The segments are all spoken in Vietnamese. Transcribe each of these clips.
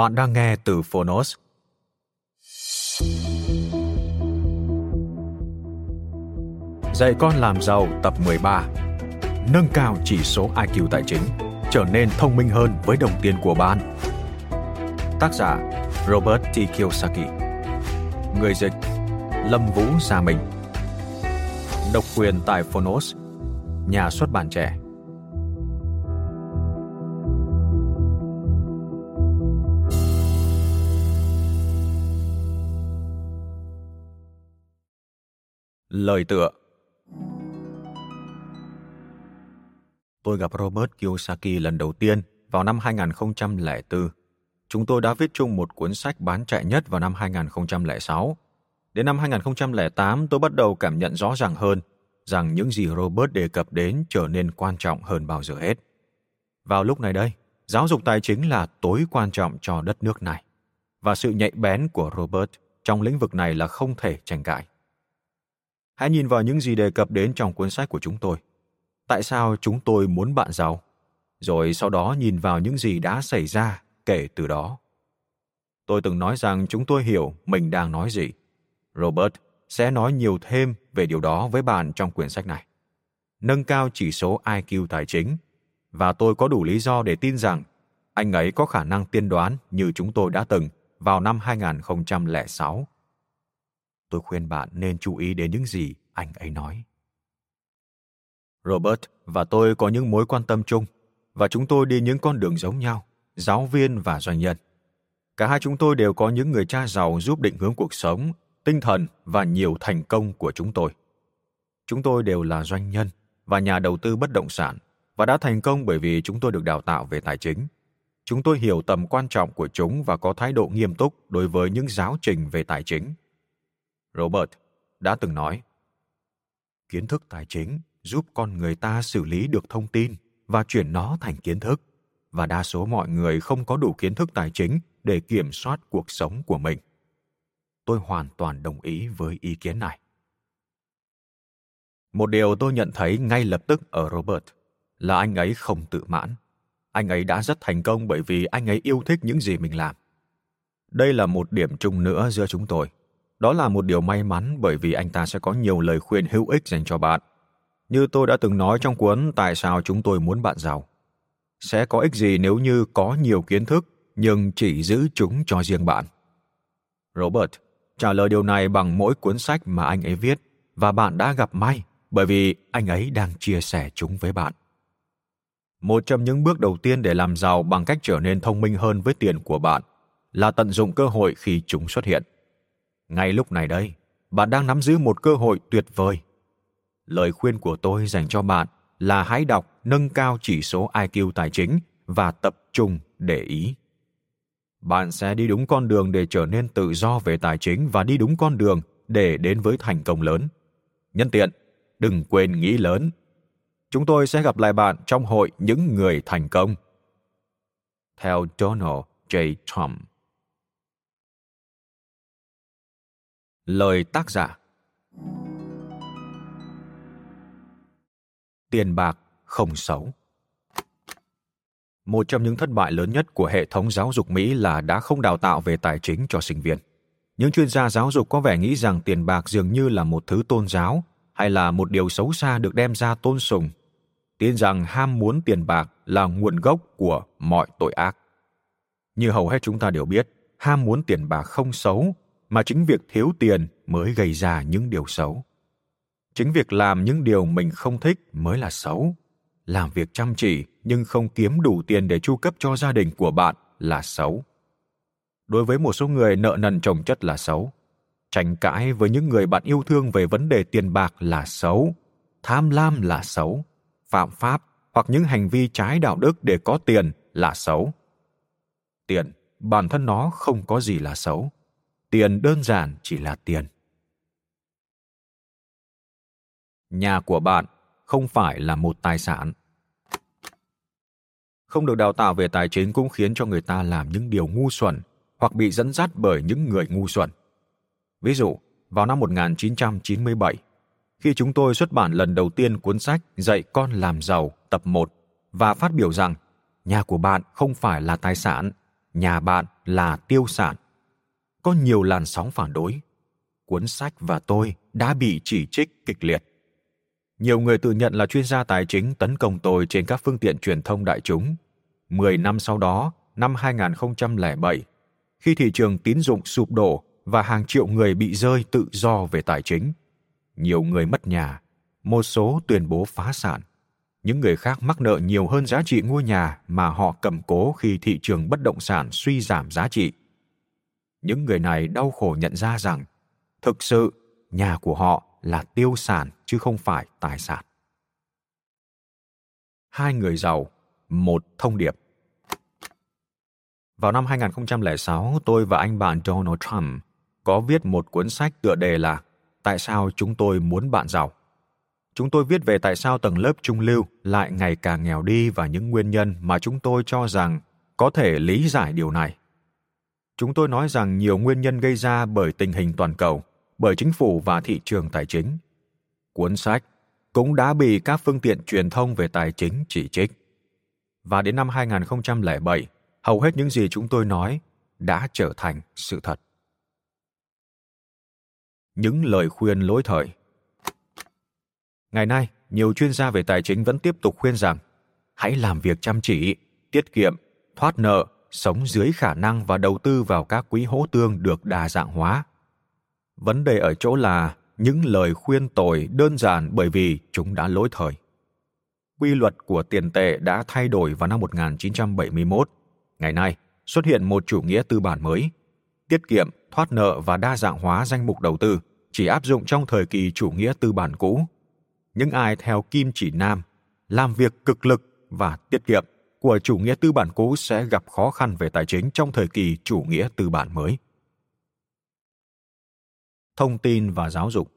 Bạn đang nghe từ Phonos. Dạy con làm giàu tập 13 Nâng cao chỉ số IQ tài chính, trở nên thông minh hơn với đồng tiền của bạn. Tác giả Robert T. Kiyosaki Người dịch Lâm Vũ Gia Minh Độc quyền tại Phonos Nhà xuất bản trẻ Lời tựa Tôi gặp Robert Kiyosaki lần đầu tiên vào năm 2004. Chúng tôi đã viết chung một cuốn sách bán chạy nhất vào năm 2006. Đến năm 2008, tôi bắt đầu cảm nhận rõ ràng hơn rằng những gì Robert đề cập đến trở nên quan trọng hơn bao giờ hết. Vào lúc này đây, giáo dục tài chính là tối quan trọng cho đất nước này. Và sự nhạy bén của Robert trong lĩnh vực này là không thể tranh cãi. Hãy nhìn vào những gì đề cập đến trong cuốn sách của chúng tôi. Tại sao chúng tôi muốn bạn giàu? Rồi sau đó nhìn vào những gì đã xảy ra kể từ đó. Tôi từng nói rằng chúng tôi hiểu mình đang nói gì. Robert sẽ nói nhiều thêm về điều đó với bạn trong quyển sách này. Nâng cao chỉ số IQ tài chính và tôi có đủ lý do để tin rằng anh ấy có khả năng tiên đoán như chúng tôi đã từng vào năm 2006 tôi khuyên bạn nên chú ý đến những gì anh ấy nói. Robert và tôi có những mối quan tâm chung và chúng tôi đi những con đường giống nhau, giáo viên và doanh nhân. Cả hai chúng tôi đều có những người cha giàu giúp định hướng cuộc sống, tinh thần và nhiều thành công của chúng tôi. Chúng tôi đều là doanh nhân và nhà đầu tư bất động sản và đã thành công bởi vì chúng tôi được đào tạo về tài chính. Chúng tôi hiểu tầm quan trọng của chúng và có thái độ nghiêm túc đối với những giáo trình về tài chính Robert đã từng nói, kiến thức tài chính giúp con người ta xử lý được thông tin và chuyển nó thành kiến thức, và đa số mọi người không có đủ kiến thức tài chính để kiểm soát cuộc sống của mình. Tôi hoàn toàn đồng ý với ý kiến này. Một điều tôi nhận thấy ngay lập tức ở robert là anh ấy không tự mãn. Anh ấy đã rất thành công bởi vì anh ấy yêu thích những gì mình làm. Đây là một điểm chung nữa giữa chúng tôi đó là một điều may mắn bởi vì anh ta sẽ có nhiều lời khuyên hữu ích dành cho bạn. Như tôi đã từng nói trong cuốn Tại sao chúng tôi muốn bạn giàu. Sẽ có ích gì nếu như có nhiều kiến thức, nhưng chỉ giữ chúng cho riêng bạn. Robert, trả lời điều này bằng mỗi cuốn sách mà anh ấy viết, và bạn đã gặp may bởi vì anh ấy đang chia sẻ chúng với bạn. Một trong những bước đầu tiên để làm giàu bằng cách trở nên thông minh hơn với tiền của bạn là tận dụng cơ hội khi chúng xuất hiện. Ngay lúc này đây, bạn đang nắm giữ một cơ hội tuyệt vời. Lời khuyên của tôi dành cho bạn là hãy đọc nâng cao chỉ số IQ tài chính và tập trung để ý. Bạn sẽ đi đúng con đường để trở nên tự do về tài chính và đi đúng con đường để đến với thành công lớn. Nhân tiện, đừng quên nghĩ lớn. Chúng tôi sẽ gặp lại bạn trong hội những người thành công. Theo Donald J. Trump Lời tác giả. Tiền bạc không xấu. Một trong những thất bại lớn nhất của hệ thống giáo dục Mỹ là đã không đào tạo về tài chính cho sinh viên. những chuyên gia giáo dục có vẻ nghĩ rằng tiền bạc dường như là một thứ tôn giáo, hay là một điều xấu xa được đem ra tôn sùng. Tin rằng ham muốn tiền bạc là nguồn gốc của mọi tội ác. Như hầu hết chúng ta đều biết, ham muốn tiền bạc không xấu mà chính việc thiếu tiền mới gây ra những điều xấu. Chính việc làm những điều mình không thích mới là xấu. Làm việc chăm chỉ nhưng không kiếm đủ tiền để chu cấp cho gia đình của bạn là xấu. Đối với một số người, nợ nần chồng chất là xấu. Tranh cãi với những người bạn yêu thương về vấn đề tiền bạc là xấu. Tham lam là xấu. Phạm pháp hoặc những hành vi trái đạo đức để có tiền là xấu. Tiền, bản thân nó không có gì là xấu tiền đơn giản chỉ là tiền nhà của bạn không phải là một tài sản không được đào tạo về tài chính cũng khiến cho người ta làm những điều ngu xuẩn hoặc bị dẫn dắt bởi những người ngu xuẩn. Ví dụ, vào năm 1997, khi chúng tôi xuất bản lần đầu tiên cuốn sách Dạy con làm giàu tập 1 và phát biểu rằng nhà của bạn không phải là tài sản, nhà bạn là tiêu sản. Có nhiều làn sóng phản đối. Cuốn sách và tôi đã bị chỉ trích kịch liệt. Nhiều người tự nhận là chuyên gia tài chính tấn công tôi trên các phương tiện truyền thông đại chúng. Mười năm sau đó, năm 2007, khi thị trường tín dụng sụp đổ và hàng triệu người bị rơi tự do về tài chính. Nhiều người mất nhà, một số tuyên bố phá sản. Những người khác mắc nợ nhiều hơn giá trị ngôi nhà mà họ cầm cố khi thị trường bất động sản suy giảm giá trị. Những người này đau khổ nhận ra rằng, thực sự nhà của họ là tiêu sản chứ không phải tài sản. Hai người giàu, một thông điệp. Vào năm 2006, tôi và anh bạn Donald Trump có viết một cuốn sách tựa đề là Tại sao chúng tôi muốn bạn giàu. Chúng tôi viết về tại sao tầng lớp trung lưu lại ngày càng nghèo đi và những nguyên nhân mà chúng tôi cho rằng có thể lý giải điều này. Chúng tôi nói rằng nhiều nguyên nhân gây ra bởi tình hình toàn cầu, bởi chính phủ và thị trường tài chính. Cuốn sách cũng đã bị các phương tiện truyền thông về tài chính chỉ trích. Và đến năm 2007, hầu hết những gì chúng tôi nói đã trở thành sự thật những lời khuyên lỗi thời ngày nay nhiều chuyên gia về tài chính vẫn tiếp tục khuyên rằng hãy làm việc chăm chỉ tiết kiệm thoát nợ sống dưới khả năng và đầu tư vào các quỹ hỗ tương được đa dạng hóa vấn đề ở chỗ là những lời khuyên tồi đơn giản bởi vì chúng đã lỗi thời. Quy luật của tiền tệ đã thay đổi vào năm 1971 Ngày nay, xuất hiện một chủ nghĩa tư bản mới. Tiết kiệm, thoát nợ và đa dạng hóa danh mục đầu tư chỉ áp dụng trong thời kỳ chủ nghĩa tư bản cũ. Những ai theo kim chỉ nam, làm việc cực lực và tiết kiệm của chủ nghĩa tư bản cũ sẽ gặp khó khăn về tài chính trong thời kỳ chủ nghĩa tư bản mới. Thông tin và giáo dục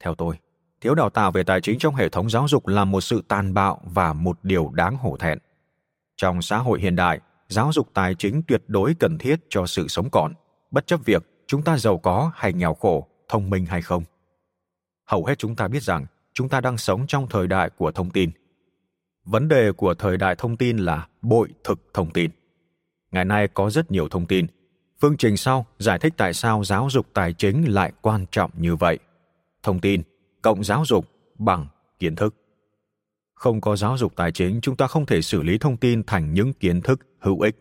Theo tôi, thiếu đào tạo về tài chính trong hệ thống giáo dục là một sự tàn bạo và một điều đáng hổ thẹn. Trong xã hội hiện đại, giáo dục tài chính tuyệt đối cần thiết cho sự sống còn, bất chấp việc chúng ta giàu có hay nghèo khổ, thông minh hay không. Hầu hết chúng ta biết rằng chúng ta đang sống trong thời đại của thông tin. Vấn đề của thời đại thông tin là bội thực thông tin. Ngày nay có rất nhiều thông tin. Phương trình sau giải thích tại sao giáo dục tài chính lại quan trọng như vậy. Thông tin cộng giáo dục bằng kiến thức không có giáo dục tài chính, chúng ta không thể xử lý thông tin thành những kiến thức hữu ích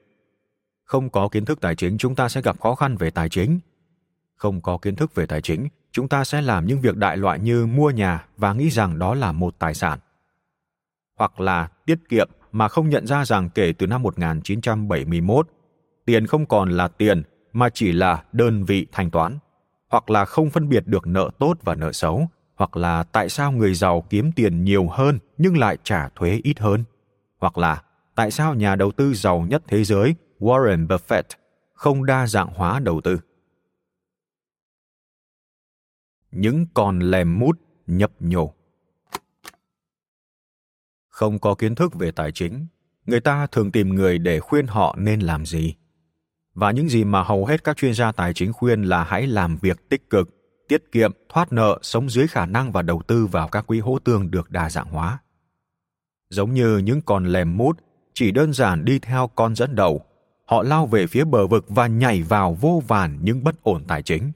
không có kiến thức tài chính, chúng ta sẽ gặp khó khăn về tài chính không có kiến thức về tài chính, chúng ta sẽ làm những việc đại loại như mua nhà và nghĩ rằng đó là một tài sản hoặc là tiết kiệm mà không nhận ra rằng kể từ năm 1971, tiền không còn là tiền mà chỉ là đơn vị thanh toán, hoặc là không phân biệt được nợ tốt và nợ xấu, hoặc là tại sao người giàu kiếm tiền nhiều hơn nhưng lại trả thuế ít hơn hoặc là tại sao nhà đầu tư giàu nhất thế giới warren buffett không đa dạng hóa đầu tư. Những con lèm mút nhấp nhổ không có kiến thức về tài chính người ta thường tìm người để khuyên họ nên làm gì. Và những gì mà hầu hết các chuyên gia tài chính khuyên là hãy làm việc tích cực tiết kiệm, thoát nợ, sống dưới khả năng và đầu tư vào các quỹ hỗ tương được đa dạng hóa. Giống như những con lèm mút chỉ đơn giản đi theo con dẫn đầu, họ lao về phía bờ vực và nhảy vào vô vàn những bất ổn tài chính.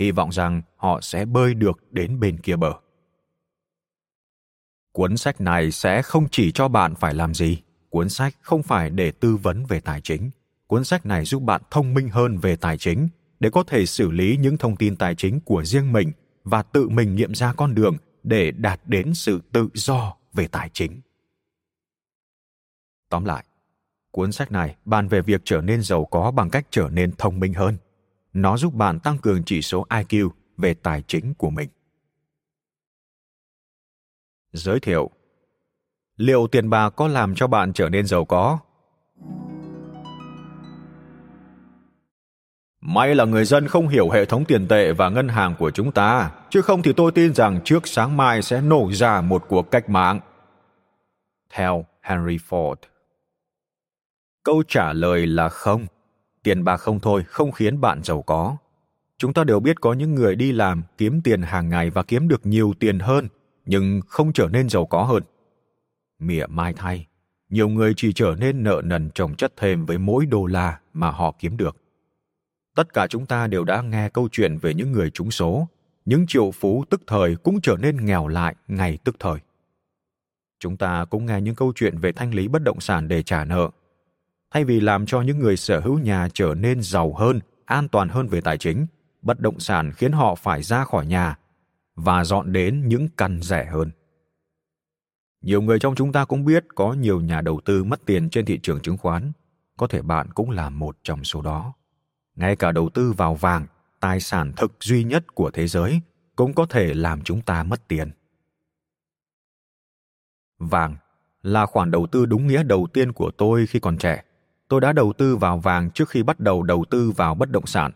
Hy vọng rằng họ sẽ bơi được đến bên kia bờ cuốn sách này sẽ không chỉ cho bạn phải làm gì. Cuốn sách không phải để tư vấn về tài chính. Cuốn sách này giúp bạn thông minh hơn về tài chính, để có thể xử lý những thông tin tài chính của riêng mình và tự mình nghiệm ra con đường để đạt đến sự tự do về tài chính. Tóm lại, cuốn sách này bàn về việc trở nên giàu có bằng cách trở nên thông minh hơn. Nó giúp bạn tăng cường chỉ số iq về tài chính của mình giới thiệu liệu tiền bạc có làm cho bạn trở nên giàu có May là người dân không hiểu hệ thống tiền tệ và ngân hàng của chúng ta, chứ không thì tôi tin rằng trước sáng mai sẽ nổ ra một cuộc cách mạng. Theo Henry Ford. Câu trả lời là không. Tiền bạc không thôi không khiến bạn giàu có. Chúng ta đều biết có những người đi làm, kiếm tiền hàng ngày và kiếm được nhiều tiền hơn, nhưng không trở nên giàu có hơn. Mỉa mai thay, nhiều người chỉ trở nên nợ nần trồng chất thêm với mỗi đô la mà họ kiếm được. Tất cả chúng ta đều đã nghe câu chuyện về những người trúng số những triệu phú tức thời cũng trở nên nghèo lại ngày tức thời. Chúng ta cũng nghe những câu chuyện về thanh lý bất động sản để trả nợ. Thay vì làm cho những người sở hữu nhà trở nên giàu hơn an toàn hơn về tài chính bất động sản khiến họ phải ra khỏi nhà và dọn đến những căn rẻ hơn nhiều người trong chúng ta cũng biết có nhiều nhà đầu tư mất tiền trên thị trường chứng khoán có thể bạn cũng là một trong số đó ngay cả đầu tư vào vàng tài sản thực duy nhất của thế giới cũng có thể làm chúng ta mất tiền vàng là khoản đầu tư đúng nghĩa đầu tiên của tôi khi còn trẻ. Tôi đã đầu tư vào vàng trước khi bắt đầu đầu tư vào bất động sản.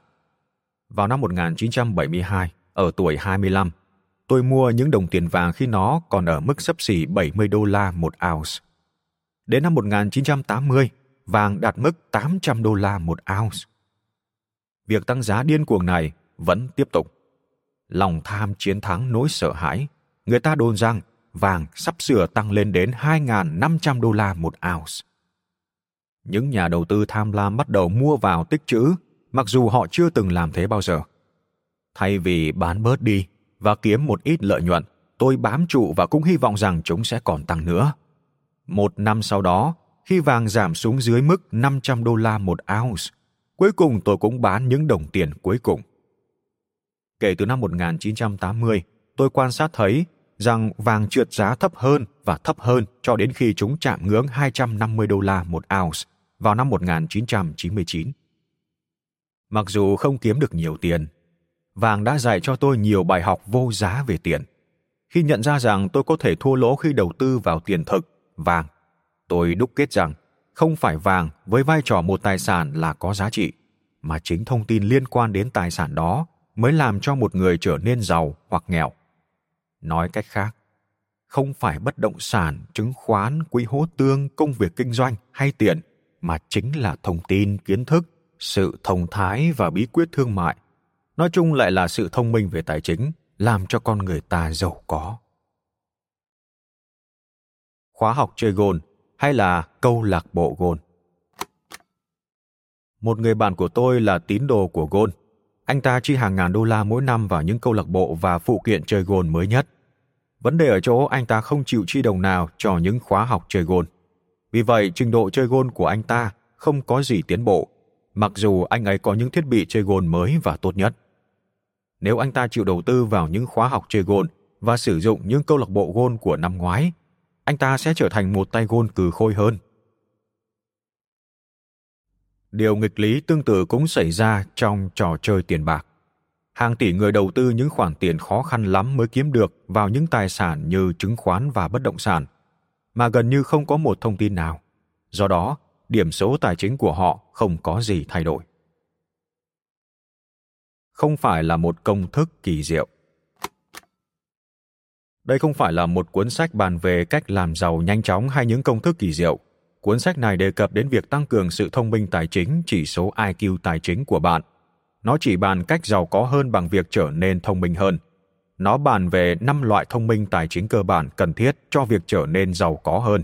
Vào năm 1972, ở tuổi 25, tôi mua những đồng tiền vàng khi nó còn ở mức sấp xỉ 70 đô la một ounce. Đến năm 1980, vàng đạt mức 800 đô la một ounce việc tăng giá điên cuồng này vẫn tiếp tục. Lòng tham chiến thắng nỗi sợ hãi. Người ta đồn rằng vàng sắp sửa tăng lên đến 2.500 đô la một ounce. Những nhà đầu tư tham lam bắt đầu mua vào tích trữ, mặc dù họ chưa từng làm thế bao giờ. Thay vì bán bớt đi và kiếm một ít lợi nhuận, tôi bám trụ và cũng hy vọng rằng chúng sẽ còn tăng nữa. Một năm sau đó, khi vàng giảm xuống dưới mức 500 đô la một ounce, Cuối cùng tôi cũng bán những đồng tiền cuối cùng. Kể từ năm 1980, tôi quan sát thấy rằng vàng trượt giá thấp hơn và thấp hơn cho đến khi chúng chạm ngưỡng 250 đô la một ounce vào năm 1999. Mặc dù không kiếm được nhiều tiền, vàng đã dạy cho tôi nhiều bài học vô giá về tiền. Khi nhận ra rằng tôi có thể thua lỗ khi đầu tư vào tiền thực, vàng, tôi đúc kết rằng không phải vàng với vai trò một tài sản là có giá trị mà chính thông tin liên quan đến tài sản đó mới làm cho một người trở nên giàu hoặc nghèo nói cách khác không phải bất động sản chứng khoán quỹ hỗ tương công việc kinh doanh hay tiền mà chính là thông tin kiến thức sự thông thái và bí quyết thương mại nói chung lại là sự thông minh về tài chính làm cho con người ta giàu có khóa học chơi gôn hay là câu lạc bộ gôn. Một người bạn của tôi là tín đồ của gôn. Anh ta chi hàng ngàn đô la mỗi năm vào những câu lạc bộ và phụ kiện chơi gôn mới nhất. Vấn đề ở chỗ anh ta không chịu chi đồng nào cho những khóa học chơi gôn. Vì vậy, trình độ chơi gôn của anh ta không có gì tiến bộ, mặc dù anh ấy có những thiết bị chơi gôn mới và tốt nhất. Nếu anh ta chịu đầu tư vào những khóa học chơi gôn và sử dụng những câu lạc bộ gôn của năm ngoái, anh ta sẽ trở thành một tay gôn cừ khôi hơn. Điều nghịch lý tương tự cũng xảy ra trong trò chơi tiền bạc. Hàng tỷ người đầu tư những khoản tiền khó khăn lắm mới kiếm được vào những tài sản như chứng khoán và bất động sản, mà gần như không có một thông tin nào. Do đó, điểm số tài chính của họ không có gì thay đổi. Không phải là một công thức kỳ diệu đây không phải là một cuốn sách bàn về cách làm giàu nhanh chóng hay những công thức kỳ diệu. Cuốn sách này đề cập đến việc tăng cường sự thông minh tài chính, chỉ số IQ tài chính của bạn. Nó chỉ bàn cách giàu có hơn bằng việc trở nên thông minh hơn. Nó bàn về năm loại thông minh tài chính cơ bản cần thiết cho việc trở nên giàu có hơn.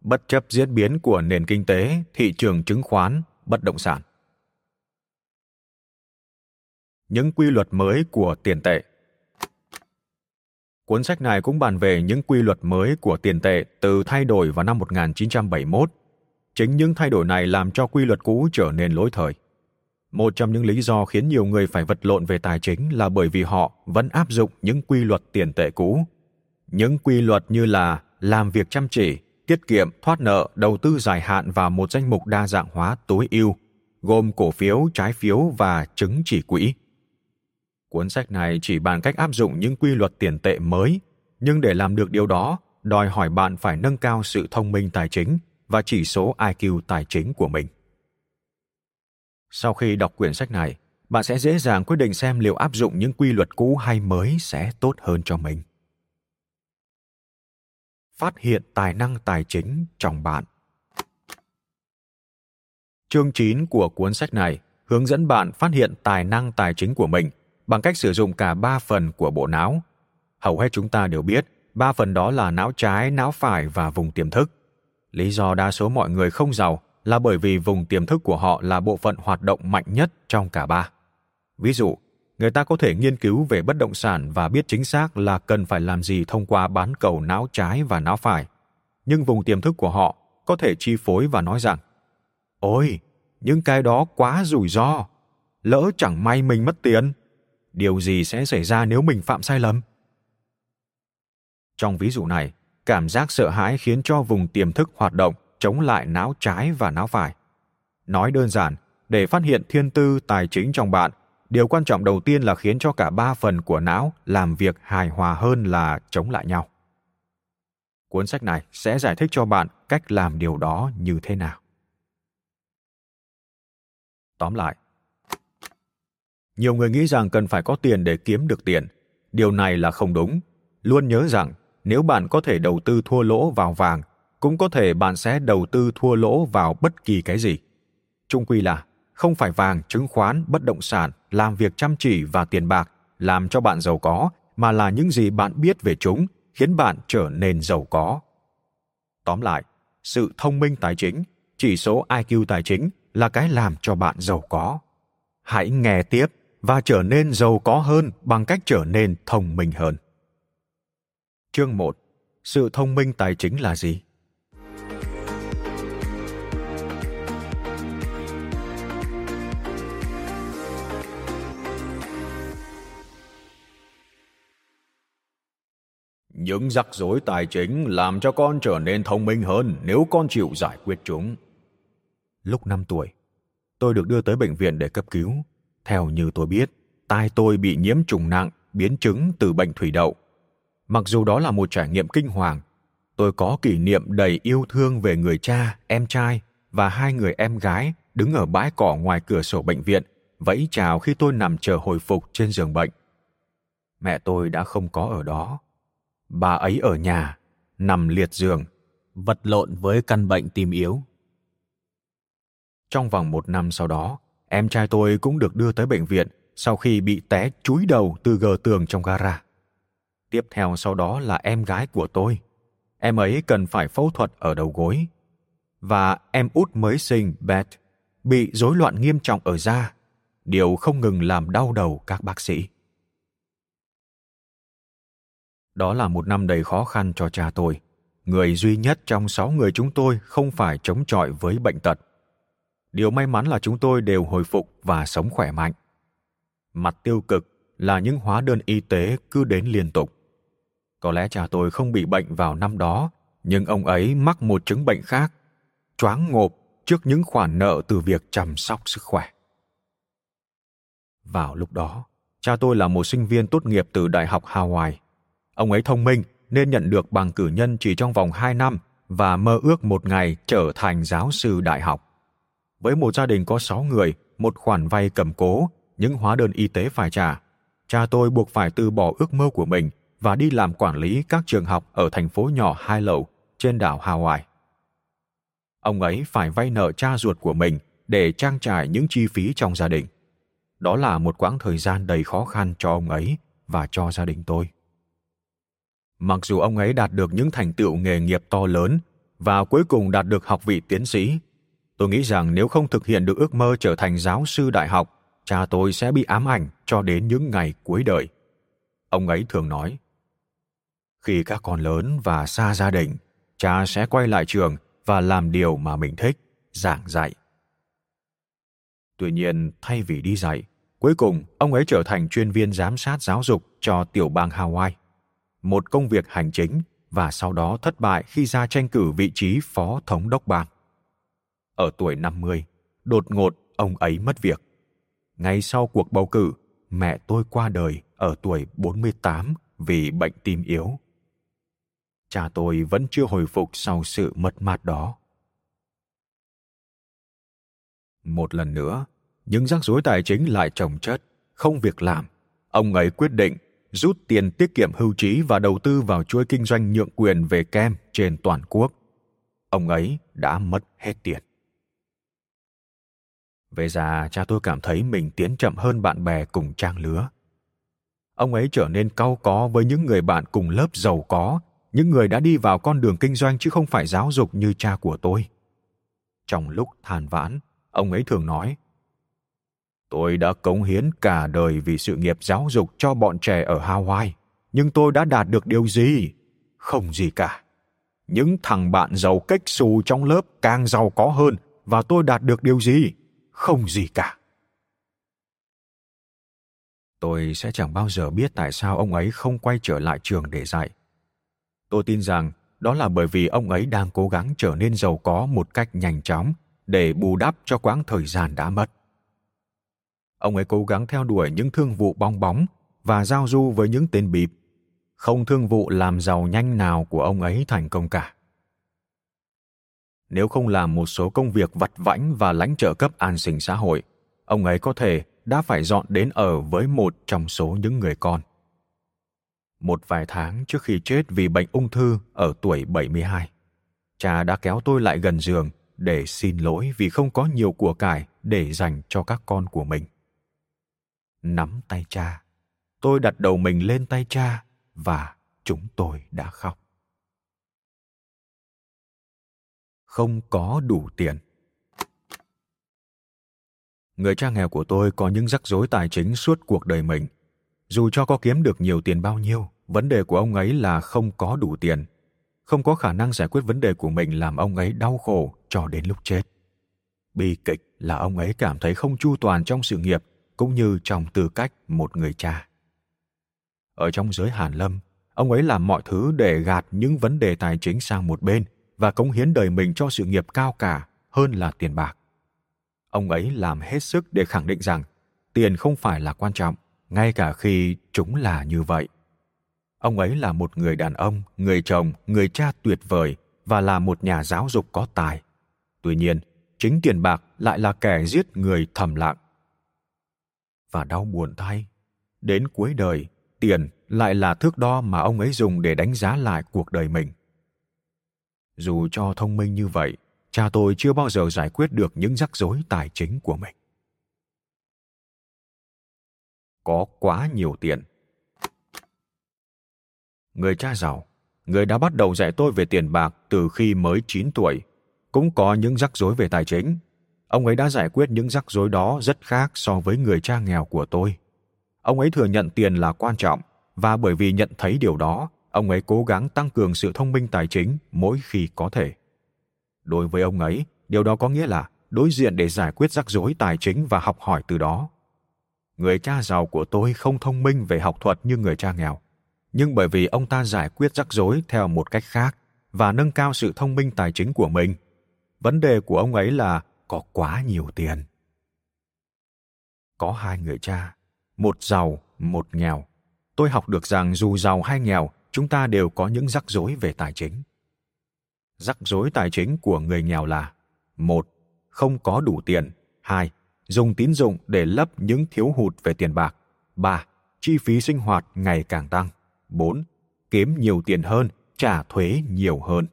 Bất chấp diễn biến của nền kinh tế, thị trường chứng khoán, bất động sản. Những quy luật mới của tiền tệ Cuốn sách này cũng bàn về những quy luật mới của tiền tệ từ thay đổi vào năm 1971. Chính những thay đổi này làm cho quy luật cũ trở nên lỗi thời. Một trong những lý do khiến nhiều người phải vật lộn về tài chính là bởi vì họ vẫn áp dụng những quy luật tiền tệ cũ. Những quy luật như là làm việc chăm chỉ, tiết kiệm, thoát nợ, đầu tư dài hạn vào một danh mục đa dạng hóa tối ưu, gồm cổ phiếu, trái phiếu và chứng chỉ quỹ. Cuốn sách này chỉ bàn cách áp dụng những quy luật tiền tệ mới, nhưng để làm được điều đó, đòi hỏi bạn phải nâng cao sự thông minh tài chính và chỉ số IQ tài chính của mình. Sau khi đọc quyển sách này, bạn sẽ dễ dàng quyết định xem liệu áp dụng những quy luật cũ hay mới sẽ tốt hơn cho mình. Phát hiện tài năng tài chính trong bạn. Chương 9 của cuốn sách này hướng dẫn bạn phát hiện tài năng tài chính của mình bằng cách sử dụng cả ba phần của bộ não. Hầu hết chúng ta đều biết, ba phần đó là não trái, não phải và vùng tiềm thức. Lý do đa số mọi người không giàu là bởi vì vùng tiềm thức của họ là bộ phận hoạt động mạnh nhất trong cả ba. Ví dụ, người ta có thể nghiên cứu về bất động sản và biết chính xác là cần phải làm gì thông qua bán cầu não trái và não phải. Nhưng vùng tiềm thức của họ có thể chi phối và nói rằng Ôi, những cái đó quá rủi ro. Lỡ chẳng may mình mất tiền. Điều gì sẽ xảy ra nếu mình phạm sai lầm? Trong ví dụ này, cảm giác sợ hãi khiến cho vùng tiềm thức hoạt động chống lại não trái và não phải. Nói đơn giản, để phát hiện thiên tư tài chính trong bạn, điều quan trọng đầu tiên là khiến cho cả ba phần của não làm việc hài hòa hơn là chống lại nhau. Cuốn sách này sẽ giải thích cho bạn cách làm điều đó như thế nào. Tóm lại, nhiều người nghĩ rằng cần phải có tiền để kiếm được tiền. Điều này là không đúng. Luôn nhớ rằng nếu bạn có thể đầu tư thua lỗ vào vàng cũng có thể bạn sẽ đầu tư thua lỗ vào bất kỳ cái gì. Trung quy là không phải vàng, chứng khoán, bất động sản, làm việc chăm chỉ và tiền bạc làm cho bạn giàu có, mà là những gì bạn biết về chúng khiến bạn trở nên giàu có. Tóm lại, sự thông minh tài chính, chỉ số IQ tài chính là cái làm cho bạn giàu có. Hãy nghe tiếp và trở nên giàu có hơn bằng cách trở nên thông minh hơn. Chương 1. Sự thông minh tài chính là gì? Những rắc rối tài chính làm cho con trở nên thông minh hơn nếu con chịu giải quyết chúng. Lúc 5 tuổi, tôi được đưa tới bệnh viện để cấp cứu. Theo như tôi biết, tai tôi bị nhiễm trùng nặng, biến chứng từ bệnh thủy đậu. Mặc dù đó là một trải nghiệm kinh hoàng, tôi có kỷ niệm đầy yêu thương về người cha, em trai và hai người em gái đứng ở bãi cỏ ngoài cửa sổ bệnh viện, vẫy chào khi tôi nằm chờ hồi phục trên giường bệnh. Mẹ tôi đã không có ở đó bà ấy ở nhà nằm liệt giường vật lộn với căn bệnh tim yếu trong vòng một năm sau đó em trai tôi cũng được đưa tới bệnh viện sau khi bị té chúi đầu từ gờ tường trong gara. Tiếp theo sau đó là em gái của tôi. Em ấy cần phải phẫu thuật ở đầu gối. Và em út mới sinh, beth, bị rối loạn nghiêm trọng ở da. Điều không ngừng làm đau đầu các bác sĩ. Đó là một năm đầy khó khăn cho cha tôi. Người duy nhất trong sáu người chúng tôi không phải chống chọi với bệnh tật. Điều may mắn là chúng tôi đều hồi phục và sống khỏe mạnh. Mặt tiêu cực là những hóa đơn y tế cứ đến liên tục. Có lẽ cha tôi không bị bệnh vào năm đó, nhưng ông ấy mắc một chứng bệnh khác, choáng ngộp trước những khoản nợ từ việc chăm sóc sức khỏe. Vào lúc đó, cha tôi là một sinh viên tốt nghiệp từ Đại học Hawaii Ông ấy thông minh nên nhận được bằng cử nhân chỉ trong vòng 2 năm và mơ ước một ngày trở thành giáo sư đại học. Với một gia đình có 6 người, một khoản vay cầm cố, những hóa đơn y tế phải trả, cha tôi buộc phải từ bỏ ước mơ của mình và đi làm quản lý các trường học ở thành phố nhỏ Hai Lầu trên đảo Hawaii. Ông ấy phải vay nợ cha ruột của mình để trang trải những chi phí trong gia đình. Đó là một quãng thời gian đầy khó khăn cho ông ấy và cho gia đình tôi. Mặc dù ông ấy đạt được những thành tựu nghề nghiệp to lớn và cuối cùng đạt được học vị tiến sĩ, Tôi nghĩ rằng nếu không thực hiện được ước mơ trở thành giáo sư đại học, cha tôi sẽ bị ám ảnh cho đến những ngày cuối đời. Ông ấy thường nói, khi các con lớn và xa gia đình, cha sẽ quay lại trường và làm điều mà mình thích, giảng dạy. Tuy nhiên, thay vì đi dạy, cuối cùng ông ấy trở thành chuyên viên giám sát giáo dục cho tiểu bang Hawaii, một công việc hành chính và sau đó thất bại khi ra tranh cử vị trí phó thống đốc bang. Ở tuổi 50, đột ngột ông ấy mất việc. Ngay sau cuộc bầu cử, mẹ tôi qua đời ở tuổi 48 vì bệnh tim yếu. Cha tôi vẫn chưa hồi phục sau sự mất mát đó. Một lần nữa, những rắc rối tài chính lại chồng chất, không việc làm. Ông ấy quyết định rút tiền tiết kiệm hưu trí và đầu tư vào chuỗi kinh doanh nhượng quyền về kem trên toàn quốc. Ông ấy đã mất hết tiền. Về già, cha tôi cảm thấy mình tiến chậm hơn bạn bè cùng trang lứa. Ông ấy trở nên cau có với những người bạn cùng lớp giàu có, những người đã đi vào con đường kinh doanh chứ không phải giáo dục như cha của tôi. Trong lúc than vãn, ông ấy thường nói, Tôi đã cống hiến cả đời vì sự nghiệp giáo dục cho bọn trẻ ở Hawaii, nhưng tôi đã đạt được điều gì? Không gì cả. Những thằng bạn giàu cách xù trong lớp càng giàu có hơn và tôi đạt được điều gì? Không gì cả. Tôi sẽ chẳng bao giờ biết tại sao ông ấy không quay trở lại trường để dạy. Tôi tin rằng đó là bởi vì ông ấy đang cố gắng trở nên giàu có một cách nhanh chóng để bù đắp cho quãng thời gian đã mất ông ấy cố gắng theo đuổi những thương vụ bong bóng và giao du với những tên bịp. Không thương vụ làm giàu nhanh nào của ông ấy thành công cả. Nếu không làm một số công việc vặt vãnh và lãnh trợ cấp an sinh xã hội, ông ấy có thể đã phải dọn đến ở với một trong số những người con. Một vài tháng trước khi chết vì bệnh ung thư ở tuổi 72, cha đã kéo tôi lại gần giường để xin lỗi vì không có nhiều của cải để dành cho các con của mình nắm tay cha tôi đặt đầu mình lên tay cha và chúng tôi đã khóc không có đủ tiền. Người cha nghèo của tôi có những rắc rối tài chính suốt cuộc đời mình. Dù cho có kiếm được nhiều tiền bao nhiêu vấn đề của ông ấy là không có đủ tiền. Không có khả năng giải quyết vấn đề của mình làm ông ấy đau khổ cho đến lúc chết. Bi kịch là ông ấy cảm thấy không chu toàn trong sự nghiệp cũng như trong tư cách một người cha. Ở trong giới Hàn Lâm, ông ấy làm mọi thứ để gạt những vấn đề tài chính sang một bên và cống hiến đời mình cho sự nghiệp cao cả hơn là tiền bạc. Ông ấy làm hết sức để khẳng định rằng tiền không phải là quan trọng, ngay cả khi chúng là như vậy. Ông ấy là một người đàn ông, người chồng, người cha tuyệt vời và là một nhà giáo dục có tài. Tuy nhiên, chính tiền bạc lại là kẻ giết người thầm lặng và đau buồn thay. Đến cuối đời, tiền lại là thước đo mà ông ấy dùng để đánh giá lại cuộc đời mình. Dù cho thông minh như vậy, cha tôi chưa bao giờ giải quyết được những rắc rối tài chính của mình. Có quá nhiều tiền. Người cha giàu, người đã bắt đầu dạy tôi về tiền bạc từ khi mới 9 tuổi, cũng có những rắc rối về tài chính ông ấy đã giải quyết những rắc rối đó rất khác so với người cha nghèo của tôi ông ấy thừa nhận tiền là quan trọng và bởi vì nhận thấy điều đó ông ấy cố gắng tăng cường sự thông minh tài chính mỗi khi có thể. Đối với ông ấy, điều đó có nghĩa là đối diện để giải quyết rắc rối tài chính và học hỏi từ đó. Người cha giàu của tôi không thông minh về học thuật như người cha nghèo. Nhưng bởi vì ông ta giải quyết rắc rối theo một cách khác và nâng cao sự thông minh tài chính của mình, vấn đề của ông ấy là có quá nhiều tiền. Có hai người cha, một giàu, một nghèo. Tôi học được rằng dù giàu hay nghèo chúng ta đều có những rắc rối về tài chính rắc rối tài chính của người nghèo là, một, không có đủ tiền hai, dùng tín dụng để lấp những thiếu hụt về tiền bạc ba, chi phí sinh hoạt ngày càng tăng bốn, kiếm nhiều tiền hơn, trả thuế nhiều hơn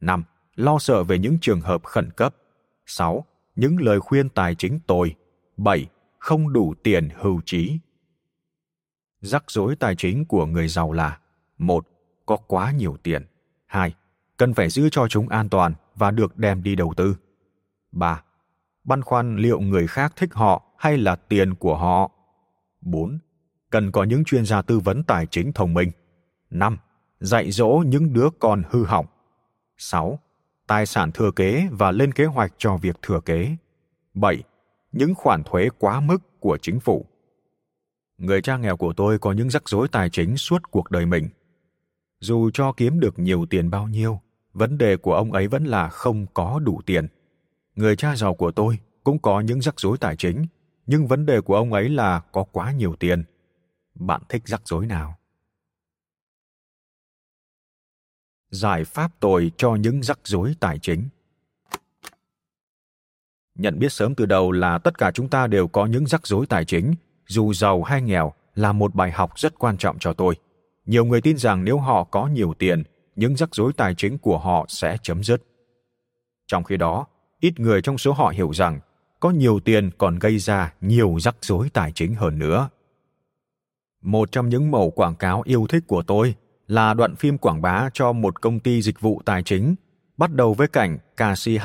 năm, lo sợ về những trường hợp khẩn cấp sáu, những lời khuyên tài chính tồi. 7. Không đủ tiền hưu trí. Rắc rối tài chính của người giàu là một Có quá nhiều tiền. hai, Cần phải giữ cho chúng an toàn và được đem đi đầu tư. ba, băn khoăn liệu người khác thích họ hay là tiền của họ. 4. Cần có những chuyên gia tư vấn tài chính thông minh. 5. Dạy dỗ những đứa con hư hỏng. 6. Tài sản thừa kế và lên kế hoạch cho việc thừa kế. 7. Những khoản thuế quá mức của chính phủ. Người cha nghèo của tôi có những rắc rối tài chính suốt cuộc đời mình. Dù cho kiếm được nhiều tiền bao nhiêu, vấn đề của ông ấy vẫn là không có đủ tiền. Người cha giàu của tôi cũng có những rắc rối tài chính, nhưng vấn đề của ông ấy là có quá nhiều tiền. Bạn thích rắc rối nào? Giải pháp tồi cho những rắc rối tài chính nhận biết sớm từ đầu là tất cả chúng ta đều có những rắc rối tài chính dù giàu hay nghèo là một bài học rất quan trọng cho tôi nhiều người tin rằng nếu họ có nhiều tiền, những rắc rối tài chính của họ sẽ chấm dứt. Trong khi đó, ít người trong số họ hiểu rằng có nhiều tiền còn gây ra nhiều rắc rối tài chính hơn nữa. Một trong những mẫu quảng cáo yêu thích của tôi là đoạn phim quảng bá cho một công ty dịch vụ tài chính, bắt đầu với cảnh ca sĩ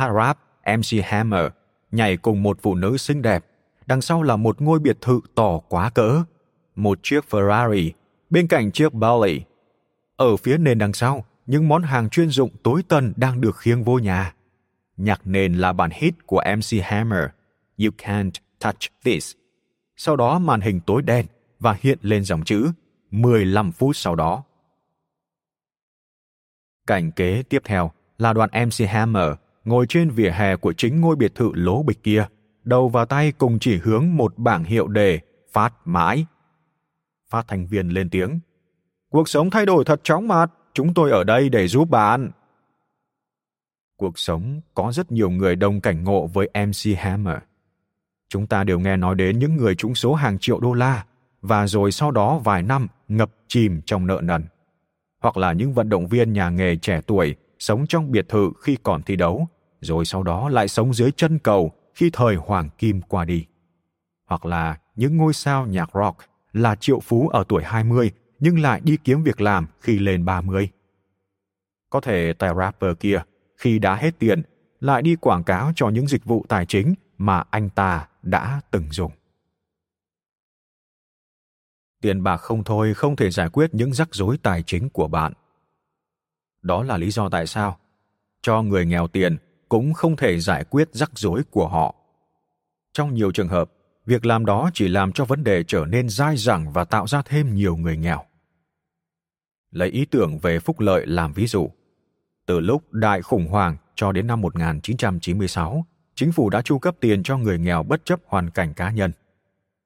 mc hammer, nhảy cùng một phụ nữ xinh đẹp, đằng sau là một ngôi biệt thự to quá cỡ. Một chiếc ferrari bên cạnh chiếc bentley ở phía nền đằng sau những món hàng chuyên dụng tối tân đang được khiêng vô nhà nhạc nền là bản hit của mc hammer you can't touch this sau đó màn hình tối đen và hiện lên dòng chữ 15 phút sau đó. Cảnh kế tiếp theo là đoàn MC Hammer ngồi trên vỉa hè của chính ngôi biệt thự lố bịch kia, đầu vào tay cùng chỉ hướng một bảng hiệu đề phát mãi. Phát thanh viên lên tiếng. Cuộc sống thay đổi thật chóng mặt, chúng tôi ở đây để giúp bạn. Cuộc sống có rất nhiều người đồng cảnh ngộ với MC Hammer. Chúng ta đều nghe nói đến những người trúng số hàng triệu đô la và rồi sau đó vài năm ngập chìm trong nợ nần. Hoặc là những vận động viên nhà nghề trẻ tuổi sống trong biệt thự khi còn thi đấu, rồi sau đó lại sống dưới chân cầu khi thời hoàng kim qua đi. Hoặc là những ngôi sao nhạc rock là triệu phú ở tuổi 20 nhưng lại đi kiếm việc làm khi lên 30. Có thể tài rapper kia khi đã hết tiền lại đi quảng cáo cho những dịch vụ tài chính mà anh ta đã từng dùng. Tiền bạc không thôi không thể giải quyết những rắc rối tài chính của bạn. Đó là lý do tại sao cho người nghèo tiền cũng không thể giải quyết rắc rối của họ. Trong nhiều trường hợp, việc làm đó chỉ làm cho vấn đề trở nên dai dẳng và tạo ra thêm nhiều người nghèo. Lấy ý tưởng về phúc lợi làm ví dụ. Từ lúc đại khủng hoảng cho đến năm 1996, chính phủ đã chu cấp tiền cho người nghèo bất chấp hoàn cảnh cá nhân.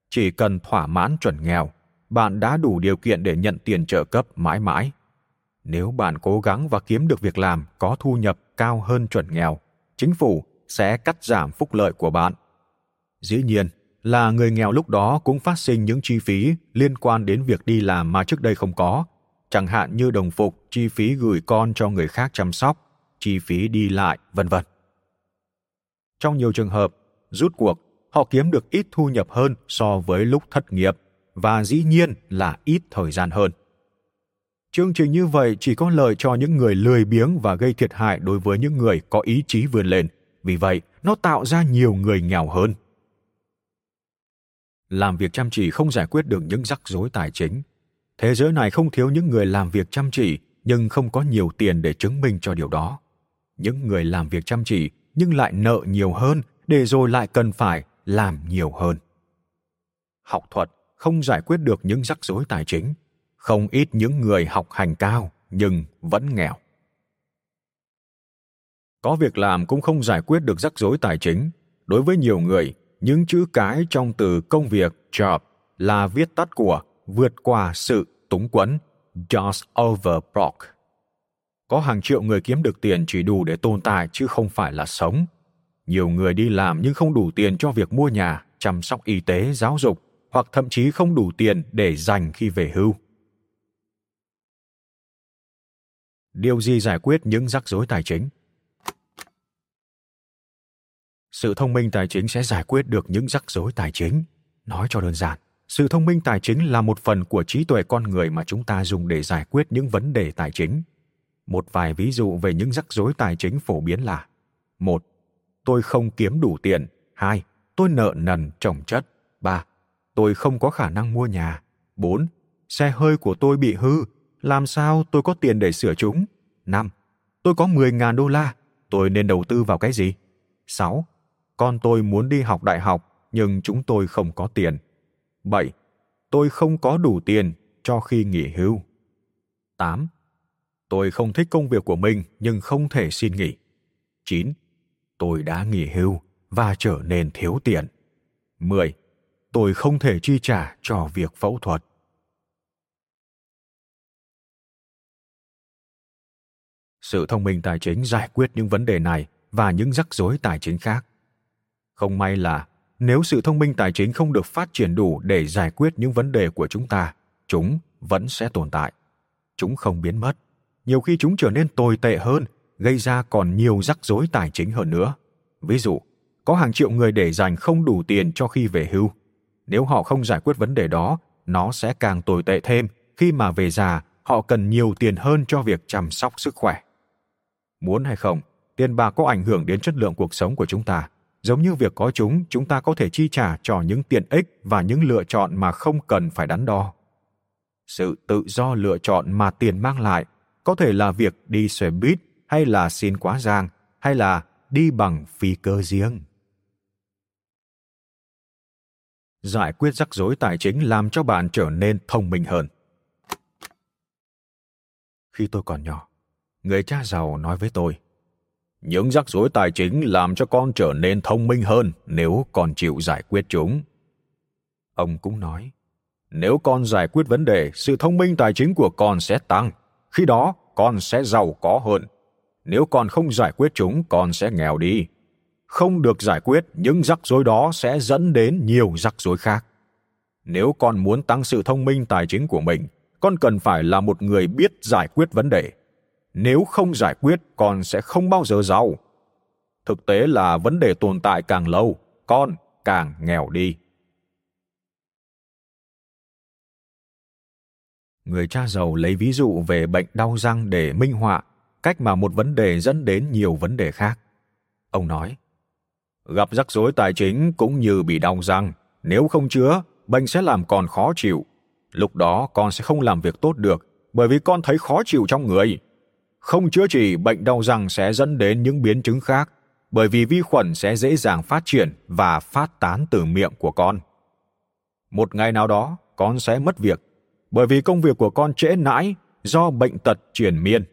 Chỉ cần thỏa mãn chuẩn nghèo, bạn đã đủ điều kiện để nhận tiền trợ cấp mãi mãi. Nếu bạn cố gắng và kiếm được việc làm có thu nhập cao hơn chuẩn nghèo, chính phủ sẽ cắt giảm phúc lợi của bạn. Dĩ nhiên là người nghèo lúc đó cũng phát sinh những chi phí liên quan đến việc đi làm mà trước đây không có, chẳng hạn như đồng phục, chi phí gửi con cho người khác chăm sóc, chi phí đi lại, vân vân. Trong nhiều trường hợp, rút cuộc, họ kiếm được ít thu nhập hơn so với lúc thất nghiệp và dĩ nhiên là ít thời gian hơn. Chương trình như vậy chỉ có lợi cho những người lười biếng và gây thiệt hại đối với những người có ý chí vươn lên. Vì vậy, nó tạo ra nhiều người nghèo hơn. Làm việc chăm chỉ không giải quyết được những rắc rối tài chính. Thế giới này không thiếu những người làm việc chăm chỉ, nhưng không có nhiều tiền để chứng minh cho điều đó. Những người làm việc chăm chỉ, nhưng lại nợ nhiều hơn, để rồi lại cần phải làm nhiều hơn. Học thuật không giải quyết được những rắc rối tài chính không ít những người học hành cao, nhưng vẫn nghèo có việc làm cũng không giải quyết được rắc rối tài chính đối với nhiều người những chữ cái trong từ công việc, job là viết tắt của vượt qua sự túng quẫn, just over broke có hàng triệu người kiếm được tiền chỉ đủ để tồn tại chứ không phải là sống. Nhiều người đi làm nhưng không đủ tiền cho việc mua nhà, chăm sóc y tế, giáo dục, hoặc thậm chí không đủ tiền để dành khi về hưu. Điều gì giải quyết những rắc rối tài chính? Sự thông minh tài chính sẽ giải quyết được những rắc rối tài chính nói cho đơn giản sự thông minh tài chính là một phần của trí tuệ con người mà chúng ta dùng để giải quyết những vấn đề tài chính một vài ví dụ về những rắc rối tài chính phổ biến là một tôi không kiếm đủ tiền hai, Tôi nợ nần trồng chất. ba, Tôi không có khả năng mua nhà. bốn, Xe hơi của tôi bị hư. Làm sao tôi có tiền để sửa chúng? năm, Tôi có 10.000 đô la. Tôi nên đầu tư vào cái gì? 6. Con tôi muốn đi học đại học, nhưng chúng tôi không có tiền. 7. Tôi không có đủ tiền cho khi nghỉ hưu. 8. Tôi không thích công việc của mình nhưng không thể xin nghỉ. 9. Tôi đã nghỉ hưu và trở nên thiếu tiền. 10. Tôi không thể chi trả cho việc phẫu thuật. Sự thông minh tài chính giải quyết những vấn đề này và những rắc rối tài chính khác. Không may là nếu sự thông minh tài chính không được phát triển đủ để giải quyết những vấn đề của chúng ta, chúng vẫn sẽ tồn tại. Chúng không biến mất. Nhiều khi chúng trở nên tồi tệ hơn, gây ra còn nhiều rắc rối tài chính hơn nữa. Ví dụ, có hàng triệu người để dành không đủ tiền cho khi về hưu. Nếu họ không giải quyết vấn đề đó, nó sẽ càng tồi tệ thêm khi mà về già họ cần nhiều tiền hơn cho việc chăm sóc sức khỏe. Muốn hay không, tiền bạc có ảnh hưởng đến chất lượng cuộc sống của chúng ta. Giống như việc có chúng, chúng ta có thể chi trả cho những tiện ích và những lựa chọn mà không cần phải đắn đo. Sự tự do lựa chọn mà tiền mang lại có thể là việc đi xe buýt hay là xin quá giang hay là đi bằng phi cơ riêng. Giải quyết rắc rối tài chính làm cho bạn trở nên thông minh hơn. Khi tôi còn nhỏ, người cha giàu nói với tôi, những rắc rối tài chính làm cho con trở nên thông minh hơn nếu con chịu giải quyết chúng. Ông cũng nói, nếu con giải quyết vấn đề, sự thông minh tài chính của con sẽ tăng. Khi đó, con sẽ giàu có hơn. Nếu con không giải quyết chúng, con sẽ nghèo đi. Không được giải quyết, những rắc rối đó sẽ dẫn đến nhiều rắc rối khác. Nếu con muốn tăng sự thông minh tài chính của mình, con cần phải là một người biết giải quyết vấn đề. Nếu không giải quyết, con sẽ không bao giờ giàu. Thực tế là vấn đề tồn tại càng lâu, con càng nghèo đi. người cha giàu lấy ví dụ về bệnh đau răng để minh họa cách mà một vấn đề dẫn đến nhiều vấn đề khác. Ông nói, gặp rắc rối tài chính cũng như bị đau răng, nếu không chữa, bệnh sẽ làm con khó chịu. Lúc đó con sẽ không làm việc tốt được bởi vì con thấy khó chịu trong người. Không chữa trị, bệnh đau răng sẽ dẫn đến những biến chứng khác bởi vì vi khuẩn sẽ dễ dàng phát triển và phát tán từ miệng của con. Một ngày nào đó, con sẽ mất việc bởi vì công việc của con trễ nãi do bệnh tật truyền miên.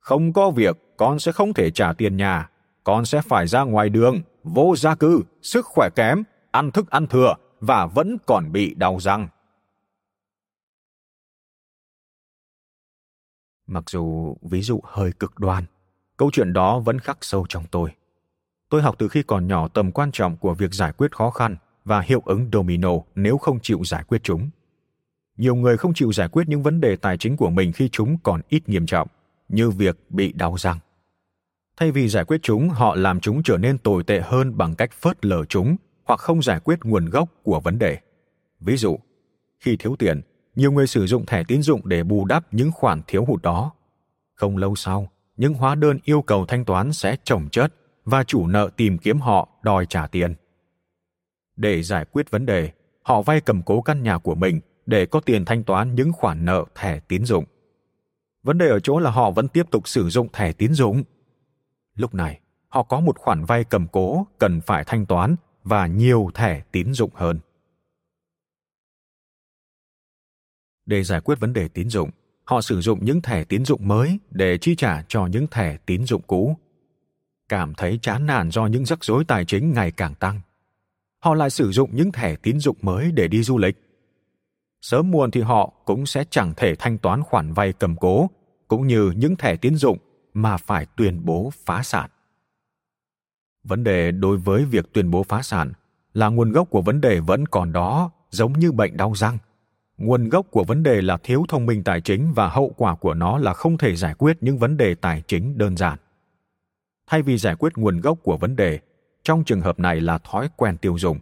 Không có việc, con sẽ không thể trả tiền nhà, con sẽ phải ra ngoài đường, vô gia cư, sức khỏe kém, ăn thức ăn thừa và vẫn còn bị đau răng. Mặc dù ví dụ hơi cực đoan, câu chuyện đó vẫn khắc sâu trong tôi. Tôi học từ khi còn nhỏ tầm quan trọng của việc giải quyết khó khăn và hiệu ứng domino nếu không chịu giải quyết chúng nhiều người không chịu giải quyết những vấn đề tài chính của mình khi chúng còn ít nghiêm trọng, như việc bị đau răng. Thay vì giải quyết chúng, họ làm chúng trở nên tồi tệ hơn bằng cách phớt lờ chúng hoặc không giải quyết nguồn gốc của vấn đề. Ví dụ, khi thiếu tiền, nhiều người sử dụng thẻ tín dụng để bù đắp những khoản thiếu hụt đó. Không lâu sau, những hóa đơn yêu cầu thanh toán sẽ chồng chất và chủ nợ tìm kiếm họ đòi trả tiền. Để giải quyết vấn đề, họ vay cầm cố căn nhà của mình để có tiền thanh toán những khoản nợ thẻ tín dụng. Vấn đề ở chỗ là họ vẫn tiếp tục sử dụng thẻ tín dụng. Lúc này, họ có một khoản vay cầm cố cần phải thanh toán và nhiều thẻ tín dụng hơn. Để giải quyết vấn đề tín dụng, họ sử dụng những thẻ tín dụng mới để chi trả cho những thẻ tín dụng cũ. Cảm thấy chán nản do những rắc rối tài chính ngày càng tăng. Họ lại sử dụng những thẻ tín dụng mới để đi du lịch sớm muộn thì họ cũng sẽ chẳng thể thanh toán khoản vay cầm cố cũng như những thẻ tín dụng mà phải tuyên bố phá sản. Vấn đề đối với việc tuyên bố phá sản là nguồn gốc của vấn đề vẫn còn đó, giống như bệnh đau răng. Nguồn gốc của vấn đề là thiếu thông minh tài chính và hậu quả của nó là không thể giải quyết những vấn đề tài chính đơn giản. Thay vì giải quyết nguồn gốc của vấn đề, trong trường hợp này là thói quen tiêu dùng,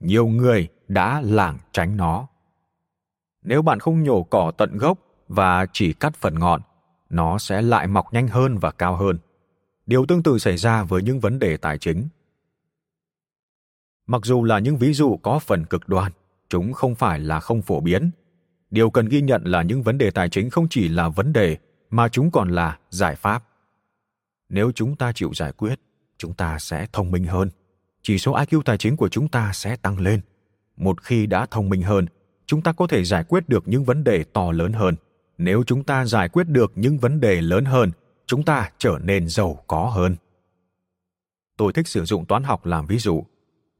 nhiều người đã lảng tránh nó nếu bạn không nhổ cỏ tận gốc và chỉ cắt phần ngọn nó sẽ lại mọc nhanh hơn và cao hơn điều tương tự xảy ra với những vấn đề tài chính Mặc dù là những ví dụ có phần cực đoan, chúng không phải là không phổ biến. Điều cần ghi nhận là những vấn đề tài chính không chỉ là vấn đề mà chúng còn là giải pháp. Nếu chúng ta chịu giải quyết, chúng ta sẽ thông minh hơn. Chỉ số IQ tài chính của chúng ta sẽ tăng lên. Một khi đã thông minh hơn, chúng ta có thể giải quyết được những vấn đề to lớn hơn. Nếu chúng ta giải quyết được những vấn đề lớn hơn, chúng ta trở nên giàu có hơn. Tôi thích sử dụng toán học làm ví dụ.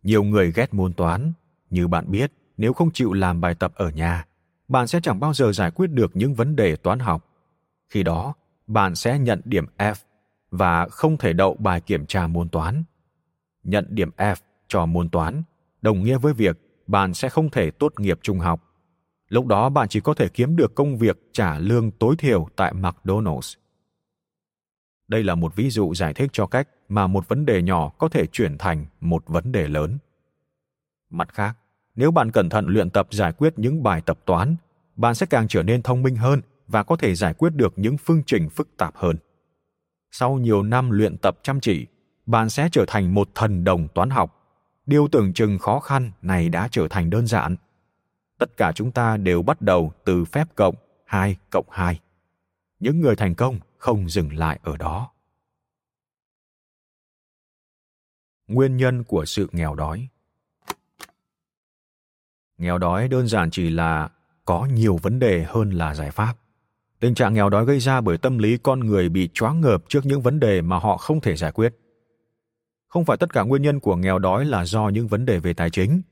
Nhiều người ghét môn toán, như bạn biết, nếu không chịu làm bài tập ở nhà, bạn sẽ chẳng bao giờ giải quyết được những vấn đề toán học. Khi đó, bạn sẽ nhận điểm F và không thể đậu bài kiểm tra môn toán. Nhận điểm F cho môn toán đồng nghĩa với việc bạn sẽ không thể tốt nghiệp trung học. Lúc đó bạn chỉ có thể kiếm được công việc trả lương tối thiểu tại McDonald's. Đây là một ví dụ giải thích cho cách mà một vấn đề nhỏ có thể chuyển thành một vấn đề lớn. Mặt khác, nếu bạn cẩn thận luyện tập giải quyết những bài tập toán, bạn sẽ càng trở nên thông minh hơn và có thể giải quyết được những phương trình phức tạp hơn. Sau nhiều năm luyện tập chăm chỉ, bạn sẽ trở thành một thần đồng toán học. Điều tưởng chừng khó khăn này đã trở thành đơn giản. Tất cả chúng ta đều bắt đầu từ phép cộng 2 cộng 2. Những người thành công không dừng lại ở đó. Nguyên nhân của sự nghèo đói Nghèo đói đơn giản chỉ là có nhiều vấn đề hơn là giải pháp. Tình trạng nghèo đói gây ra bởi tâm lý con người bị choáng ngợp trước những vấn đề mà họ không thể giải quyết. Không phải tất cả nguyên nhân của nghèo đói là do những vấn đề về tài chính.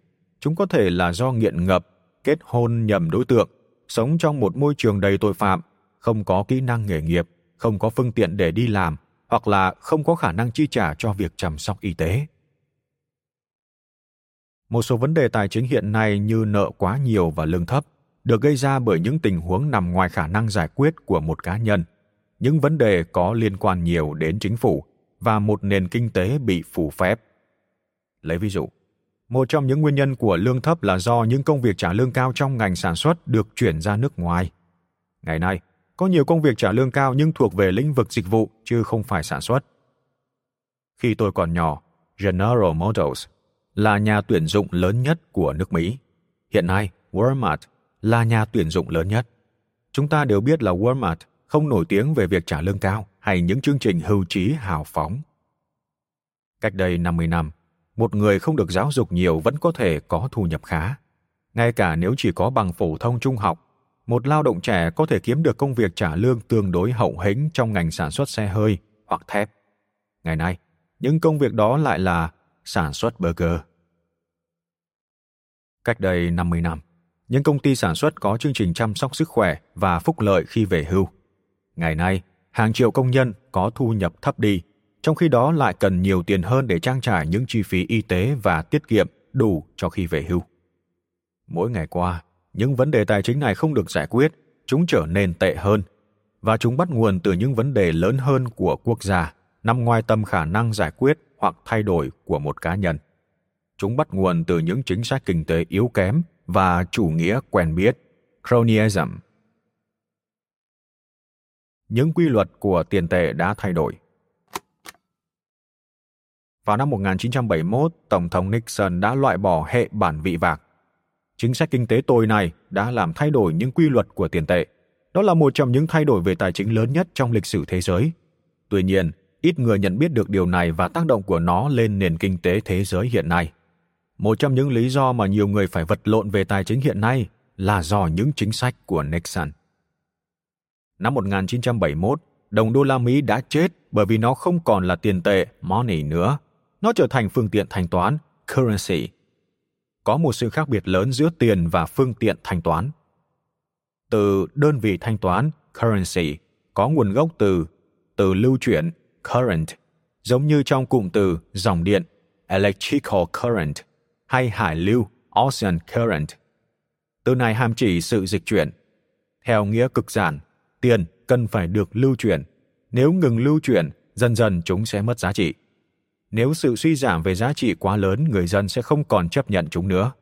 Chúng có thể là do nghiện ngập, kết hôn nhầm đối tượng, sống trong một môi trường đầy tội phạm, không có kỹ năng nghề nghiệp, không có phương tiện để đi làm hoặc là không có khả năng chi trả cho việc chăm sóc y tế. Một số vấn đề tài chính hiện nay như nợ quá nhiều và lương thấp được gây ra bởi những tình huống nằm ngoài khả năng giải quyết của một cá nhân. Những vấn đề có liên quan nhiều đến chính phủ và một nền kinh tế bị phù phép. Lấy ví dụ, một trong những nguyên nhân của lương thấp là do những công việc trả lương cao trong ngành sản xuất được chuyển ra nước ngoài. Ngày nay, có nhiều công việc trả lương cao nhưng thuộc về lĩnh vực dịch vụ, chứ không phải sản xuất. Khi tôi còn nhỏ, general motors là nhà tuyển dụng lớn nhất của nước mỹ hiện nay walmart là nhà tuyển dụng lớn nhất. Chúng ta đều biết là Walmart không nổi tiếng về việc trả lương cao hay những chương trình hưu trí hào phóng. Cách đây 50 năm, một người không được giáo dục nhiều vẫn có thể có thu nhập khá. Ngay cả nếu chỉ có bằng phổ thông trung học, một lao động trẻ có thể kiếm được công việc trả lương tương đối hậu hĩnh trong ngành sản xuất xe hơi hoặc thép. Ngày nay, những công việc đó lại là sản xuất burger. Cách đây 50 năm, những công ty sản xuất có chương trình chăm sóc sức khỏe và phúc lợi khi về hưu. Ngày nay, hàng triệu công nhân có thu nhập thấp đi, trong khi đó lại cần nhiều tiền hơn để trang trải những chi phí y tế và tiết kiệm đủ cho khi về hưu. Mỗi ngày qua, những vấn đề tài chính này không được giải quyết, chúng trở nên tệ hơn và chúng bắt nguồn từ những vấn đề lớn hơn của quốc gia nằm ngoài tầm khả năng giải quyết hoặc thay đổi của một cá nhân. Chúng bắt nguồn từ những chính sách kinh tế yếu kém và chủ nghĩa quen biết, cronyism. Những quy luật của tiền tệ đã thay đổi. Vào năm 1971, Tổng thống Nixon đã loại bỏ hệ bản vị vạc. Chính sách kinh tế tồi này đã làm thay đổi những quy luật của tiền tệ. Đó là một trong những thay đổi về tài chính lớn nhất trong lịch sử thế giới. Tuy nhiên, ít người nhận biết được điều này và tác động của nó lên nền kinh tế thế giới hiện nay. Một trong những lý do mà nhiều người phải vật lộn về tài chính hiện nay là do những chính sách của Nixon. Năm 1971, đồng đô la Mỹ đã chết bởi vì nó không còn là tiền tệ money nữa. Nó trở thành phương tiện thanh toán currency. Có một sự khác biệt lớn giữa tiền và phương tiện thanh toán. Từ đơn vị thanh toán currency có nguồn gốc từ từ lưu chuyển current, giống như trong cụm từ dòng điện electrical current hay hải lưu ocean current. Từ này hàm chỉ sự dịch chuyển. Theo nghĩa cực giản, tiền cần phải được lưu chuyển. Nếu ngừng lưu chuyển, dần dần chúng sẽ mất giá trị. Nếu sự suy giảm về giá trị quá lớn, người dân sẽ không còn chấp nhận chúng nữa.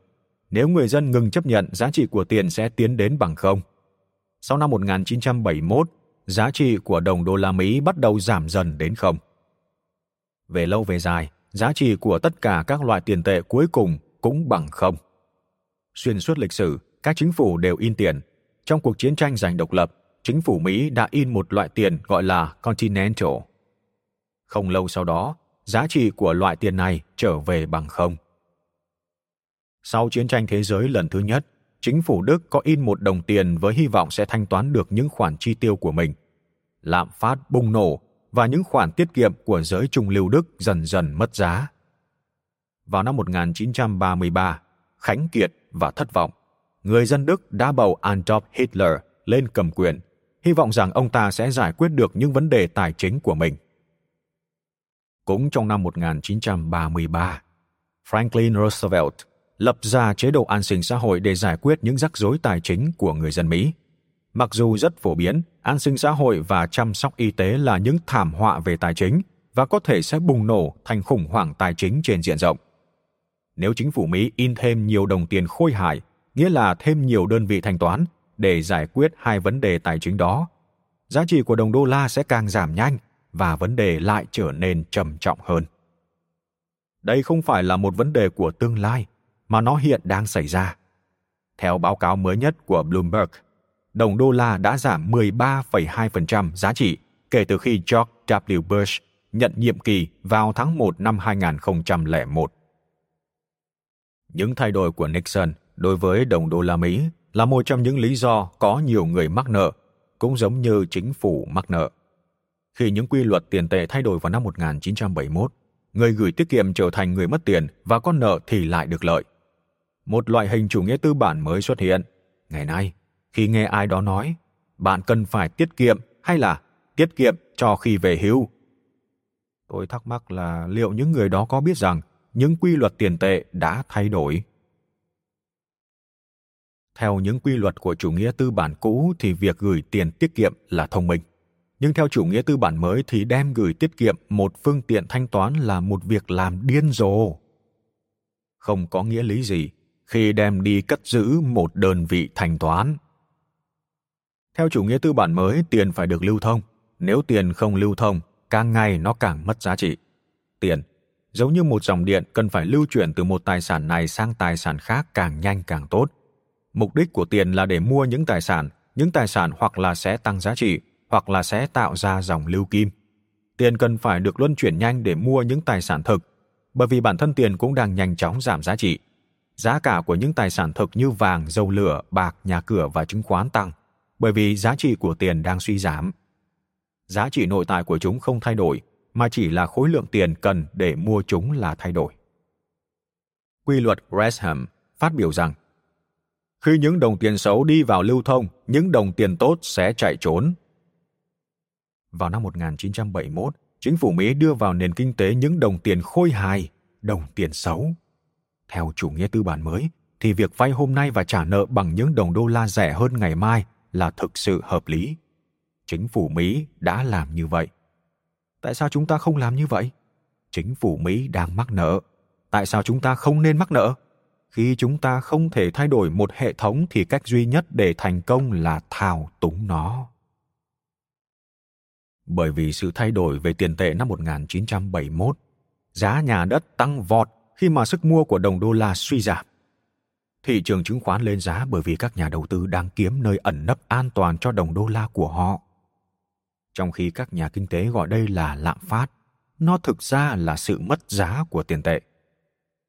Nếu người dân ngừng chấp nhận, giá trị của tiền sẽ tiến đến bằng không. Sau năm 1971, giá trị của đồng đô la Mỹ bắt đầu giảm dần đến không. Về lâu về dài, giá trị của tất cả các loại tiền tệ cuối cùng cũng bằng không. Xuyên suốt lịch sử, các chính phủ đều in tiền. Trong cuộc chiến tranh giành độc lập, chính phủ Mỹ đã in một loại tiền gọi là Continental. Không lâu sau đó, giá trị của loại tiền này trở về bằng không. Sau chiến tranh thế giới lần thứ nhất, chính phủ Đức có in một đồng tiền với hy vọng sẽ thanh toán được những khoản chi tiêu của mình. Lạm phát bùng nổ và những khoản tiết kiệm của giới trung lưu Đức dần dần mất giá. Vào năm 1933, khánh kiệt và thất vọng, người dân Đức đã bầu Adolf Hitler lên cầm quyền, hy vọng rằng ông ta sẽ giải quyết được những vấn đề tài chính của mình. Cũng trong năm 1933, Franklin Roosevelt lập ra chế độ an sinh xã hội để giải quyết những rắc rối tài chính của người dân Mỹ. Mặc dù rất phổ biến, an sinh xã hội và chăm sóc y tế là những thảm họa về tài chính và có thể sẽ bùng nổ thành khủng hoảng tài chính trên diện rộng. Nếu chính phủ Mỹ in thêm nhiều đồng tiền khôi hài, nghĩa là thêm nhiều đơn vị thanh toán để giải quyết hai vấn đề tài chính đó, giá trị của đồng đô la sẽ càng giảm nhanh và vấn đề lại trở nên trầm trọng hơn. Đây không phải là một vấn đề của tương lai, mà nó hiện đang xảy ra. Theo báo cáo mới nhất của Bloomberg, đồng đô la đã giảm 13,2% giá trị kể từ khi George W. Bush nhận nhiệm kỳ vào tháng 1 năm 2001. Những thay đổi của Nixon đối với đồng đô la Mỹ là một trong những lý do có nhiều người mắc nợ, cũng giống như chính phủ mắc nợ. Khi những quy luật tiền tệ thay đổi vào năm 1971, người gửi tiết kiệm trở thành người mất tiền và con nợ thì lại được lợi. Một loại hình chủ nghĩa tư bản mới xuất hiện. Ngày nay, khi nghe ai đó nói, bạn cần phải tiết kiệm hay là tiết kiệm cho khi về hưu. Tôi thắc mắc là liệu những người đó có biết rằng những quy luật tiền tệ đã thay đổi? Theo những quy luật của chủ nghĩa tư bản cũ thì việc gửi tiền tiết kiệm là thông minh. Nhưng theo chủ nghĩa tư bản mới thì đem gửi tiết kiệm một phương tiện thanh toán là một việc làm điên rồ. Không có nghĩa lý gì khi đem đi cất giữ một đơn vị thanh toán. Theo chủ nghĩa tư bản mới, tiền phải được lưu thông. Nếu tiền không lưu thông, càng ngày nó càng mất giá trị. Tiền, giống như một dòng điện cần phải lưu chuyển từ một tài sản này sang tài sản khác càng nhanh càng tốt. Mục đích của tiền là để mua những tài sản, những tài sản hoặc là sẽ tăng giá trị, hoặc là sẽ tạo ra dòng lưu kim. Tiền cần phải được luân chuyển nhanh để mua những tài sản thực, bởi vì bản thân tiền cũng đang nhanh chóng giảm giá trị. Giá cả của những tài sản thực như vàng, dầu lửa, bạc, nhà cửa và chứng khoán tăng – bởi vì giá trị của tiền đang suy giảm. Giá trị nội tại của chúng không thay đổi, mà chỉ là khối lượng tiền cần để mua chúng là thay đổi. Quy luật Gresham phát biểu rằng khi những đồng tiền xấu đi vào lưu thông, những đồng tiền tốt sẽ chạy trốn. Vào năm 1971, chính phủ Mỹ đưa vào nền kinh tế những đồng tiền khôi hài, đồng tiền xấu. Theo chủ nghĩa tư bản mới, thì việc vay hôm nay và trả nợ bằng những đồng đô la rẻ hơn ngày mai là thực sự hợp lý. Chính phủ mỹ đã làm như vậy. Tại sao chúng ta không làm như vậy? Chính phủ mỹ đang mắc nợ. Tại sao chúng ta không nên mắc nợ? Khi chúng ta không thể thay đổi một hệ thống thì cách duy nhất để thành công là thao túng nó. Bởi vì sự thay đổi về tiền tệ năm 1971, giá nhà đất tăng vọt khi mà sức mua của đồng đô la suy giảm thị trường chứng khoán lên giá bởi vì các nhà đầu tư đang kiếm nơi ẩn nấp an toàn cho đồng đô la của họ. Trong khi các nhà kinh tế gọi đây là lạm phát, nó thực ra là sự mất giá của tiền tệ.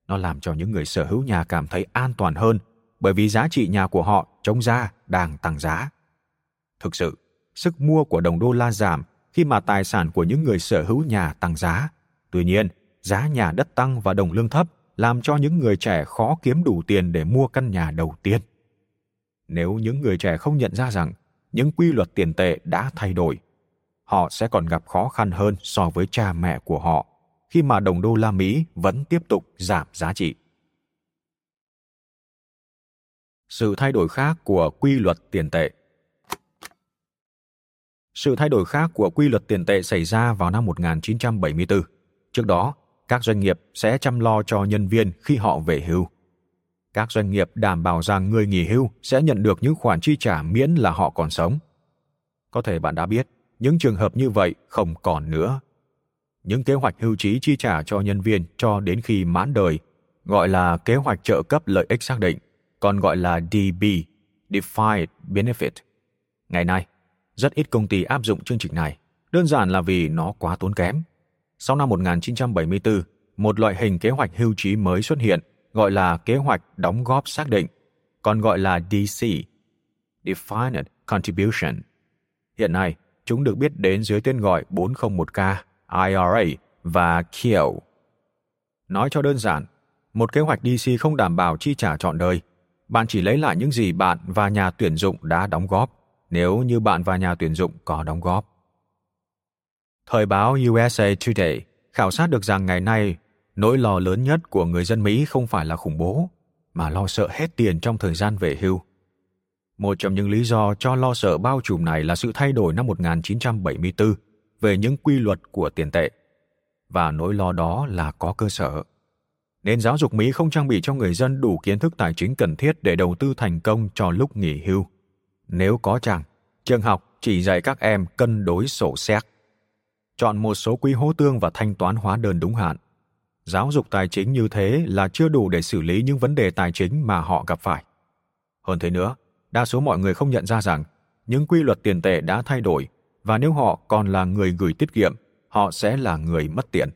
Nó làm cho những người sở hữu nhà cảm thấy an toàn hơn bởi vì giá trị nhà của họ trông ra đang tăng giá. Thực sự, sức mua của đồng đô la giảm khi mà tài sản của những người sở hữu nhà tăng giá. Tuy nhiên, giá nhà đất tăng và đồng lương thấp làm cho những người trẻ khó kiếm đủ tiền để mua căn nhà đầu tiên. Nếu những người trẻ không nhận ra rằng những quy luật tiền tệ đã thay đổi, họ sẽ còn gặp khó khăn hơn so với cha mẹ của họ khi mà đồng đô la Mỹ vẫn tiếp tục giảm giá trị. Sự thay đổi khác của quy luật tiền tệ Sự thay đổi khác của quy luật tiền tệ xảy ra vào năm 1974. Trước đó, các doanh nghiệp sẽ chăm lo cho nhân viên khi họ về hưu. Các doanh nghiệp đảm bảo rằng người nghỉ hưu sẽ nhận được những khoản chi trả miễn là họ còn sống. Có thể bạn đã biết, những trường hợp như vậy không còn nữa. những kế hoạch hưu trí chi trả cho nhân viên cho đến khi mãn đời, gọi là kế hoạch trợ cấp lợi ích xác định, còn gọi là DB, Defined Benefit. Ngày nay, rất ít công ty áp dụng chương trình này, đơn giản là vì nó quá tốn kém. Sau năm 1974, một loại hình kế hoạch hưu trí mới xuất hiện, gọi là kế hoạch đóng góp xác định, còn gọi là DC, Defined Contribution. Hiện nay, chúng được biết đến dưới tên gọi 401k, IRA và KIO. Nói cho đơn giản, một kế hoạch DC không đảm bảo chi trả trọn đời. Bạn chỉ lấy lại những gì bạn và nhà tuyển dụng đã đóng góp, nếu như bạn và nhà tuyển dụng có đóng góp. Thời báo USA Today khảo sát được rằng ngày nay, nỗi lo lớn nhất của người dân Mỹ không phải là khủng bố, mà lo sợ hết tiền trong thời gian về hưu. Một trong những lý do cho lo sợ bao trùm này là sự thay đổi năm 1974 về những quy luật của tiền tệ. Và nỗi lo đó là có cơ sở. Nên giáo dục Mỹ không trang bị cho người dân đủ kiến thức tài chính cần thiết để đầu tư thành công cho lúc nghỉ hưu. Nếu có chẳng, trường học chỉ dạy các em cân đối sổ xét. Chọn một số quỹ hỗ tương và thanh toán hóa đơn đúng hạn. Giáo dục tài chính như thế là chưa đủ để xử lý những vấn đề tài chính mà họ gặp phải. Hơn thế nữa, đa số mọi người không nhận ra rằng những quy luật tiền tệ đã thay đổi và nếu họ còn là người gửi tiết kiệm, họ sẽ là người mất tiền.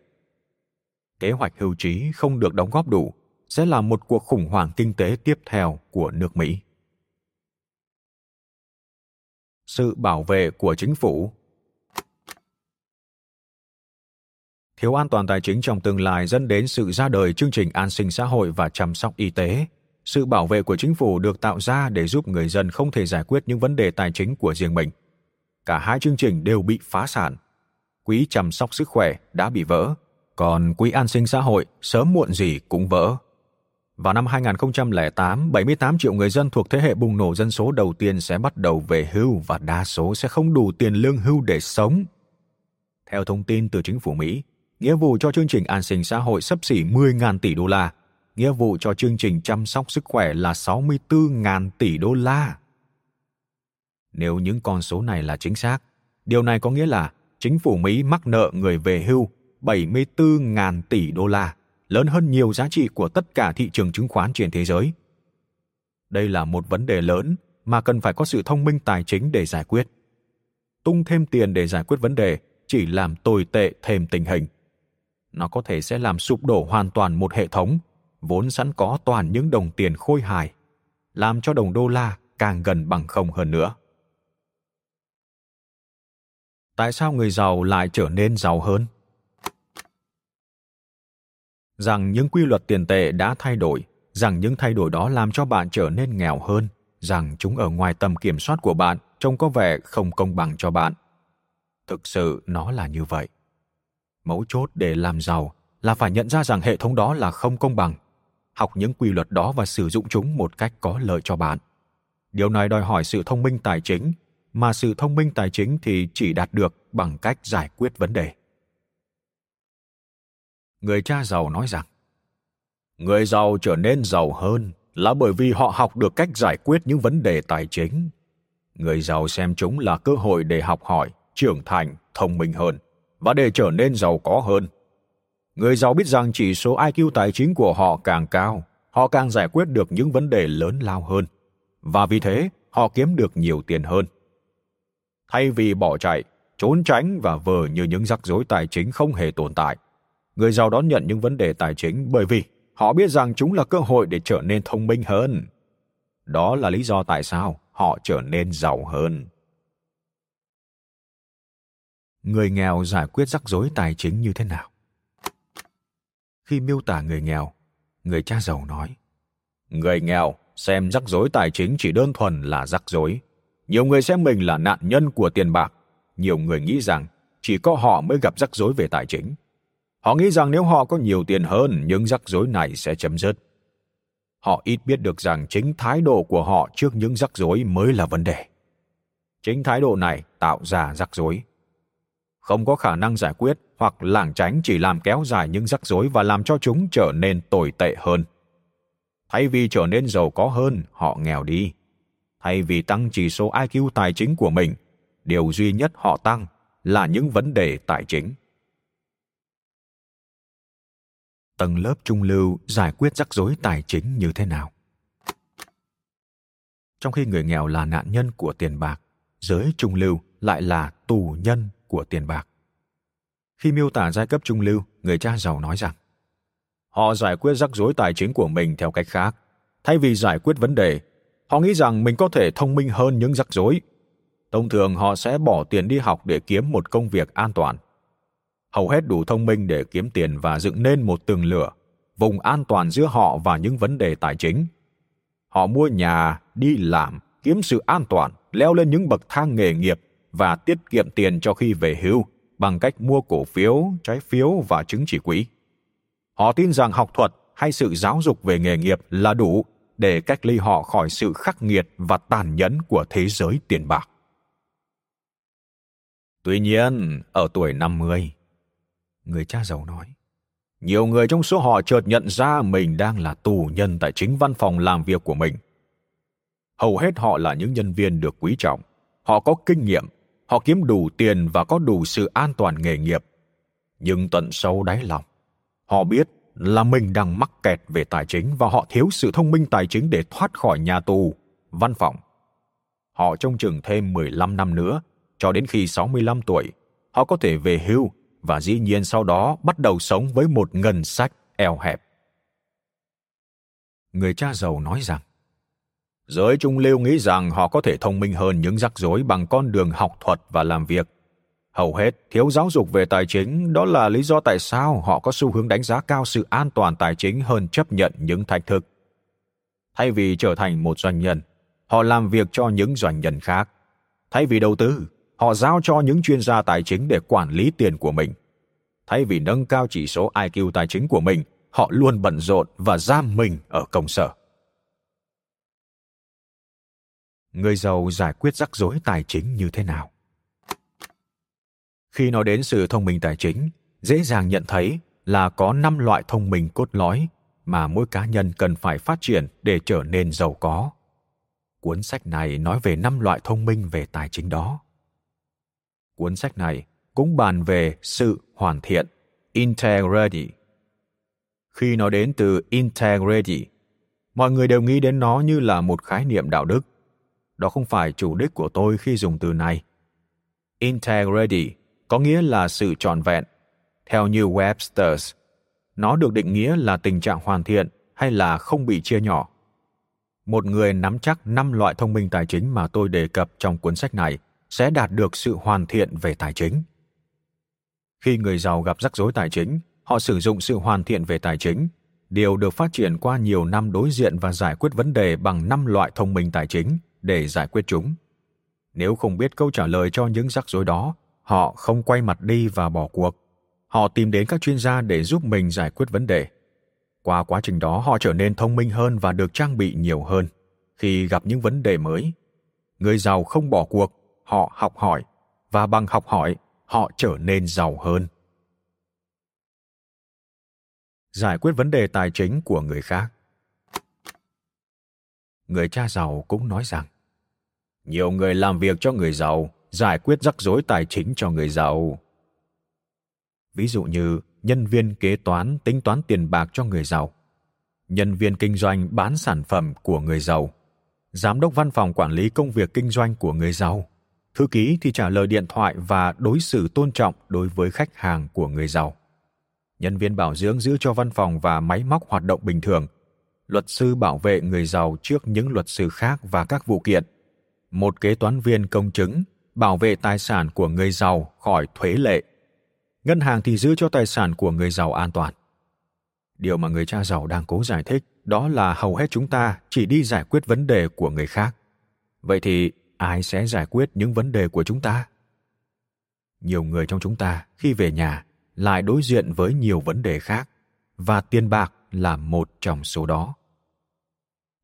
Kế hoạch hưu trí không được đóng góp đủ sẽ là một cuộc khủng hoảng kinh tế tiếp theo của nước Mỹ. Sự bảo vệ của chính phủ Thiếu an toàn tài chính trong tương lai dẫn đến sự ra đời chương trình an sinh xã hội và chăm sóc y tế. Sự bảo vệ của chính phủ được tạo ra để giúp người dân không thể giải quyết những vấn đề tài chính của riêng mình cả hai chương trình đều bị phá sản. Quỹ chăm sóc sức khỏe đã bị vỡ, còn quỹ an sinh xã hội sớm muộn gì cũng vỡ. Vào năm 2008, 78 triệu người dân thuộc thế hệ bùng nổ dân số đầu tiên sẽ bắt đầu về hưu và đa số sẽ không đủ tiền lương hưu để sống. Theo thông tin từ chính phủ Mỹ, nghĩa vụ cho chương trình an sinh xã hội sấp xỉ 10.000 tỷ đô la, nghĩa vụ cho chương trình chăm sóc sức khỏe là 64.000 tỷ đô la. Nếu những con số này là chính xác, điều này có nghĩa là chính phủ Mỹ mắc nợ người về hưu 74.000 tỷ đô la, lớn hơn nhiều giá trị của tất cả thị trường chứng khoán trên thế giới. Đây là một vấn đề lớn mà cần phải có sự thông minh tài chính để giải quyết. Tung thêm tiền để giải quyết vấn đề chỉ làm tồi tệ thêm tình hình. Nó có thể sẽ làm sụp đổ hoàn toàn một hệ thống vốn sẵn có toàn những đồng tiền khôi hài, làm cho đồng đô la càng gần bằng không hơn nữa. tại sao người giàu lại trở nên giàu hơn? Rằng những quy luật tiền tệ đã thay đổi rằng những thay đổi đó làm cho bạn trở nên nghèo hơn rằng chúng ở ngoài tầm kiểm soát của bạn trông có vẻ không công bằng cho bạn. Thực sự nó là như vậy mấu chốt để làm giàu là phải nhận ra rằng hệ thống đó là không công bằng. Học những quy luật đó và sử dụng chúng một cách có lợi cho bạn. Điều này đòi hỏi sự thông minh tài chính, mà sự thông minh tài chính thì chỉ đạt được bằng cách giải quyết vấn đề. Người cha giàu nói rằng, người giàu trở nên giàu hơn là bởi vì họ học được cách giải quyết những vấn đề tài chính. Người giàu xem chúng là cơ hội để học hỏi, trưởng thành, thông minh hơn và để trở nên giàu có hơn người giàu biết rằng chỉ số iq tài chính của họ càng cao họ càng giải quyết được những vấn đề lớn lao hơn và vì thế họ kiếm được nhiều tiền hơn thay vì bỏ chạy, trốn tránh và vờ như những rắc rối tài chính không hề tồn tại. Người giàu đón nhận những vấn đề tài chính bởi vì họ biết rằng chúng là cơ hội để trở nên thông minh hơn. Đó là lý do tại sao họ trở nên giàu hơn. Người nghèo giải quyết rắc rối tài chính như thế nào? Khi miêu tả người nghèo, người cha giàu nói: Người nghèo xem rắc rối tài chính chỉ đơn thuần là rắc rối, nhiều người xem mình là nạn nhân của tiền bạc. Nhiều người nghĩ rằng chỉ có họ mới gặp rắc rối về tài chính. Họ nghĩ rằng nếu họ có nhiều tiền hơn, những rắc rối này sẽ chấm dứt. Họ ít biết được rằng chính thái độ của họ trước những rắc rối mới là vấn đề. Chính thái độ này tạo ra rắc rối. Không có khả năng giải quyết hoặc lảng tránh chỉ làm kéo dài những rắc rối và làm cho chúng trở nên tồi tệ hơn. Thay vì trở nên giàu có hơn, họ nghèo đi thay vì tăng chỉ số IQ tài chính của mình, điều duy nhất họ tăng là những vấn đề tài chính. tầng lớp trung lưu giải quyết rắc rối tài chính như thế nào trong khi người nghèo là nạn nhân của tiền bạc giới trung lưu lại là tù nhân của tiền bạc. Khi miêu tả giai cấp trung lưu, người cha giàu nói rằng, họ giải quyết rắc rối tài chính của mình theo cách khác. Thay vì giải quyết vấn đề, họ nghĩ rằng mình có thể thông minh hơn những rắc rối. Thông thường họ sẽ bỏ tiền đi học để kiếm một công việc an toàn. Hầu hết đủ thông minh để kiếm tiền và dựng nên một tường lửa, vùng an toàn giữa họ và những vấn đề tài chính. Họ mua nhà, đi làm, kiếm sự an toàn, leo lên những bậc thang nghề nghiệp và tiết kiệm tiền cho khi về hưu bằng cách mua cổ phiếu trái phiếu và chứng chỉ quỹ họ tin rằng học thuật hay sự giáo dục về nghề nghiệp là đủ để cách ly họ khỏi sự khắc nghiệt và tàn nhẫn của thế giới tiền bạc. Tuy nhiên, ở tuổi 50, người cha giàu nói, nhiều người trong số họ chợt nhận ra mình đang là tù nhân tại chính văn phòng làm việc của mình. Hầu hết họ là những nhân viên được quý trọng, họ có kinh nghiệm, họ kiếm đủ tiền và có đủ sự an toàn nghề nghiệp. Nhưng tận sâu đáy lòng, họ biết là mình đang mắc kẹt về tài chính và họ thiếu sự thông minh tài chính để thoát khỏi nhà tù, văn phòng. Họ trông chừng thêm 15 năm nữa, cho đến khi 65 tuổi, họ có thể về hưu và dĩ nhiên sau đó bắt đầu sống với một ngân sách eo hẹp. Người cha giàu nói rằng, giới trung lưu nghĩ rằng họ có thể thông minh hơn những rắc rối bằng con đường học thuật và làm việc – hầu hết thiếu giáo dục về tài chính, đó là lý do tại sao họ có xu hướng đánh giá cao sự an toàn tài chính hơn chấp nhận những thách thức. Thay vì trở thành một doanh nhân, họ làm việc cho những doanh nhân khác. Thay vì đầu tư, họ giao cho những chuyên gia tài chính để quản lý tiền của mình. Thay vì nâng cao chỉ số iq tài chính của mình, họ luôn bận rộn và giam mình ở công sở. Người giàu giải quyết rắc rối tài chính như thế nào khi nói đến sự thông minh tài chính, dễ dàng nhận thấy là có năm loại thông minh cốt lõi mà mỗi cá nhân cần phải phát triển để trở nên giàu có. Cuốn sách này nói về năm loại thông minh về tài chính đó. Cuốn sách này cũng bàn về sự hoàn thiện, integrity. Khi nói đến từ integrity, mọi người đều nghĩ đến nó như là một khái niệm đạo đức. Đó không phải chủ đích của tôi khi dùng từ này. Integrity có nghĩa là sự trọn vẹn. Theo như Webster's, nó được định nghĩa là tình trạng hoàn thiện hay là không bị chia nhỏ. Một người nắm chắc năm loại thông minh tài chính mà tôi đề cập trong cuốn sách này sẽ đạt được sự hoàn thiện về tài chính. Khi người giàu gặp rắc rối tài chính, họ sử dụng sự hoàn thiện về tài chính, điều được phát triển qua nhiều năm đối diện và giải quyết vấn đề bằng năm loại thông minh tài chính để giải quyết chúng. Nếu không biết câu trả lời cho những rắc rối đó, họ không quay mặt đi và bỏ cuộc. Họ tìm đến các chuyên gia để giúp mình giải quyết vấn đề. Qua quá trình đó họ trở nên thông minh hơn và được trang bị nhiều hơn. Khi gặp những vấn đề mới người giàu không bỏ cuộc họ học hỏi và bằng học hỏi họ trở nên giàu hơn. Giải quyết vấn đề tài chính của người khác. Người cha giàu cũng nói rằng nhiều người làm việc cho người giàu giải quyết rắc rối tài chính cho người giàu. Ví dụ như nhân viên kế toán tính toán tiền bạc cho người giàu, nhân viên kinh doanh bán sản phẩm của người giàu, giám đốc văn phòng quản lý công việc kinh doanh của người giàu, thư ký thì trả lời điện thoại và đối xử tôn trọng đối với khách hàng của người giàu. Nhân viên bảo dưỡng giữ cho văn phòng và máy móc hoạt động bình thường. Luật sư bảo vệ người giàu trước những luật sư khác và các vụ kiện. Một kế toán viên công chứng, bảo vệ tài sản của người giàu khỏi thuế lệ. Ngân hàng thì giữ cho tài sản của người giàu an toàn. Điều mà người cha giàu đang cố giải thích, đó là hầu hết chúng ta chỉ đi giải quyết vấn đề của người khác. Vậy thì ai sẽ giải quyết những vấn đề của chúng ta? Nhiều người trong chúng ta khi về nhà lại đối diện với nhiều vấn đề khác, và tiền bạc là một trong số đó.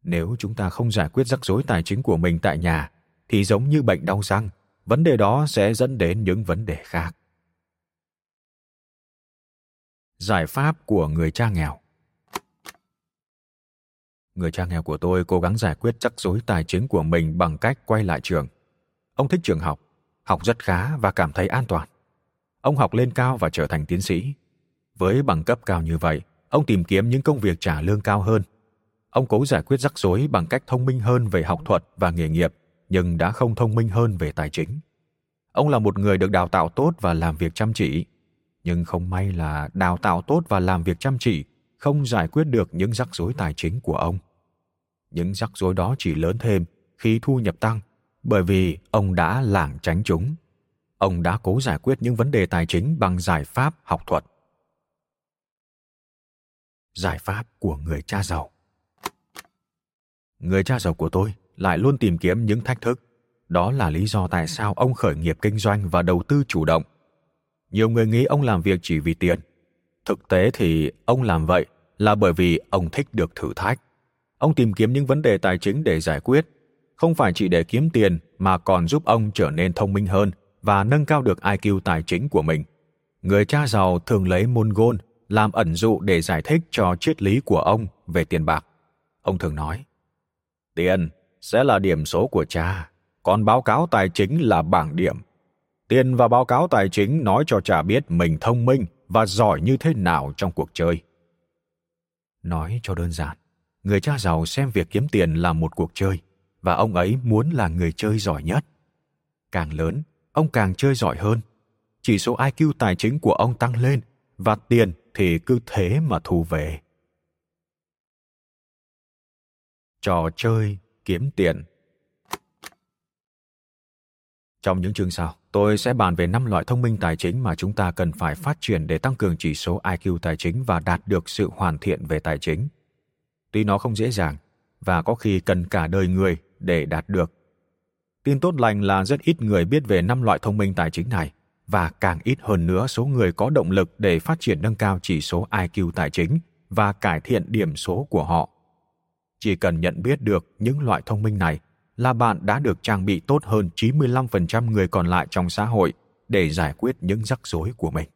Nếu chúng ta không giải quyết rắc rối tài chính của mình tại nhà thì giống như bệnh đau răng, vấn đề đó sẽ dẫn đến những vấn đề khác. Giải pháp của người cha nghèo. Người cha nghèo của tôi cố gắng giải quyết rắc rối tài chính của mình bằng cách quay lại trường. Ông thích trường học học rất khá và cảm thấy an toàn. Ông học lên cao và trở thành tiến sĩ. Với bằng cấp cao như vậy ông tìm kiếm những công việc trả lương cao hơn. Ông cố giải quyết rắc rối bằng cách thông minh hơn về học thuật và nghề nghiệp, nhưng đã không thông minh hơn về tài chính. Ông là một người được đào tạo tốt và làm việc chăm chỉ, nhưng không may là đào tạo tốt và làm việc chăm chỉ không giải quyết được những rắc rối tài chính của ông. Những rắc rối đó chỉ lớn thêm khi thu nhập tăng, bởi vì ông đã lảng tránh chúng. Ông đã cố giải quyết những vấn đề tài chính bằng giải pháp học thuật. Giải pháp của người cha giàu Người cha giàu của tôi lại luôn tìm kiếm những thách thức. Đó là lý do tại sao ông khởi nghiệp kinh doanh và đầu tư chủ động. Nhiều người nghĩ ông làm việc chỉ vì tiền. Thực tế thì ông làm vậy là bởi vì ông thích được thử thách. Ông tìm kiếm những vấn đề tài chính để giải quyết, không phải chỉ để kiếm tiền mà còn giúp ông trở nên thông minh hơn và nâng cao được IQ tài chính của mình. Người cha giàu thường lấy môn gôn làm ẩn dụ để giải thích cho triết lý của ông về tiền bạc. Ông thường nói, tiền sẽ là điểm số của cha, còn báo cáo tài chính là bảng điểm. Tiền và báo cáo tài chính nói cho cha biết mình thông minh và giỏi như thế nào trong cuộc chơi. Nói cho đơn giản, người cha giàu xem việc kiếm tiền là một cuộc chơi và ông ấy muốn là người chơi giỏi nhất. Càng lớn, ông càng chơi giỏi hơn. Chỉ số IQ tài chính của ông tăng lên và tiền thì cứ thế mà thu về. Trò chơi kiếm tiền Trong những chương sau, tôi sẽ bàn về năm loại thông minh tài chính mà chúng ta cần phải phát triển để tăng cường chỉ số IQ tài chính và đạt được sự hoàn thiện về tài chính. Tuy nó không dễ dàng và có khi cần cả đời người để đạt được. Tin tốt lành là rất ít người biết về năm loại thông minh tài chính này và càng ít hơn nữa số người có động lực để phát triển nâng cao chỉ số IQ tài chính và cải thiện điểm số của họ. Chỉ cần nhận biết được những loại thông minh này là bạn đã được trang bị tốt hơn 95% người còn lại trong xã hội để giải quyết những rắc rối của mình.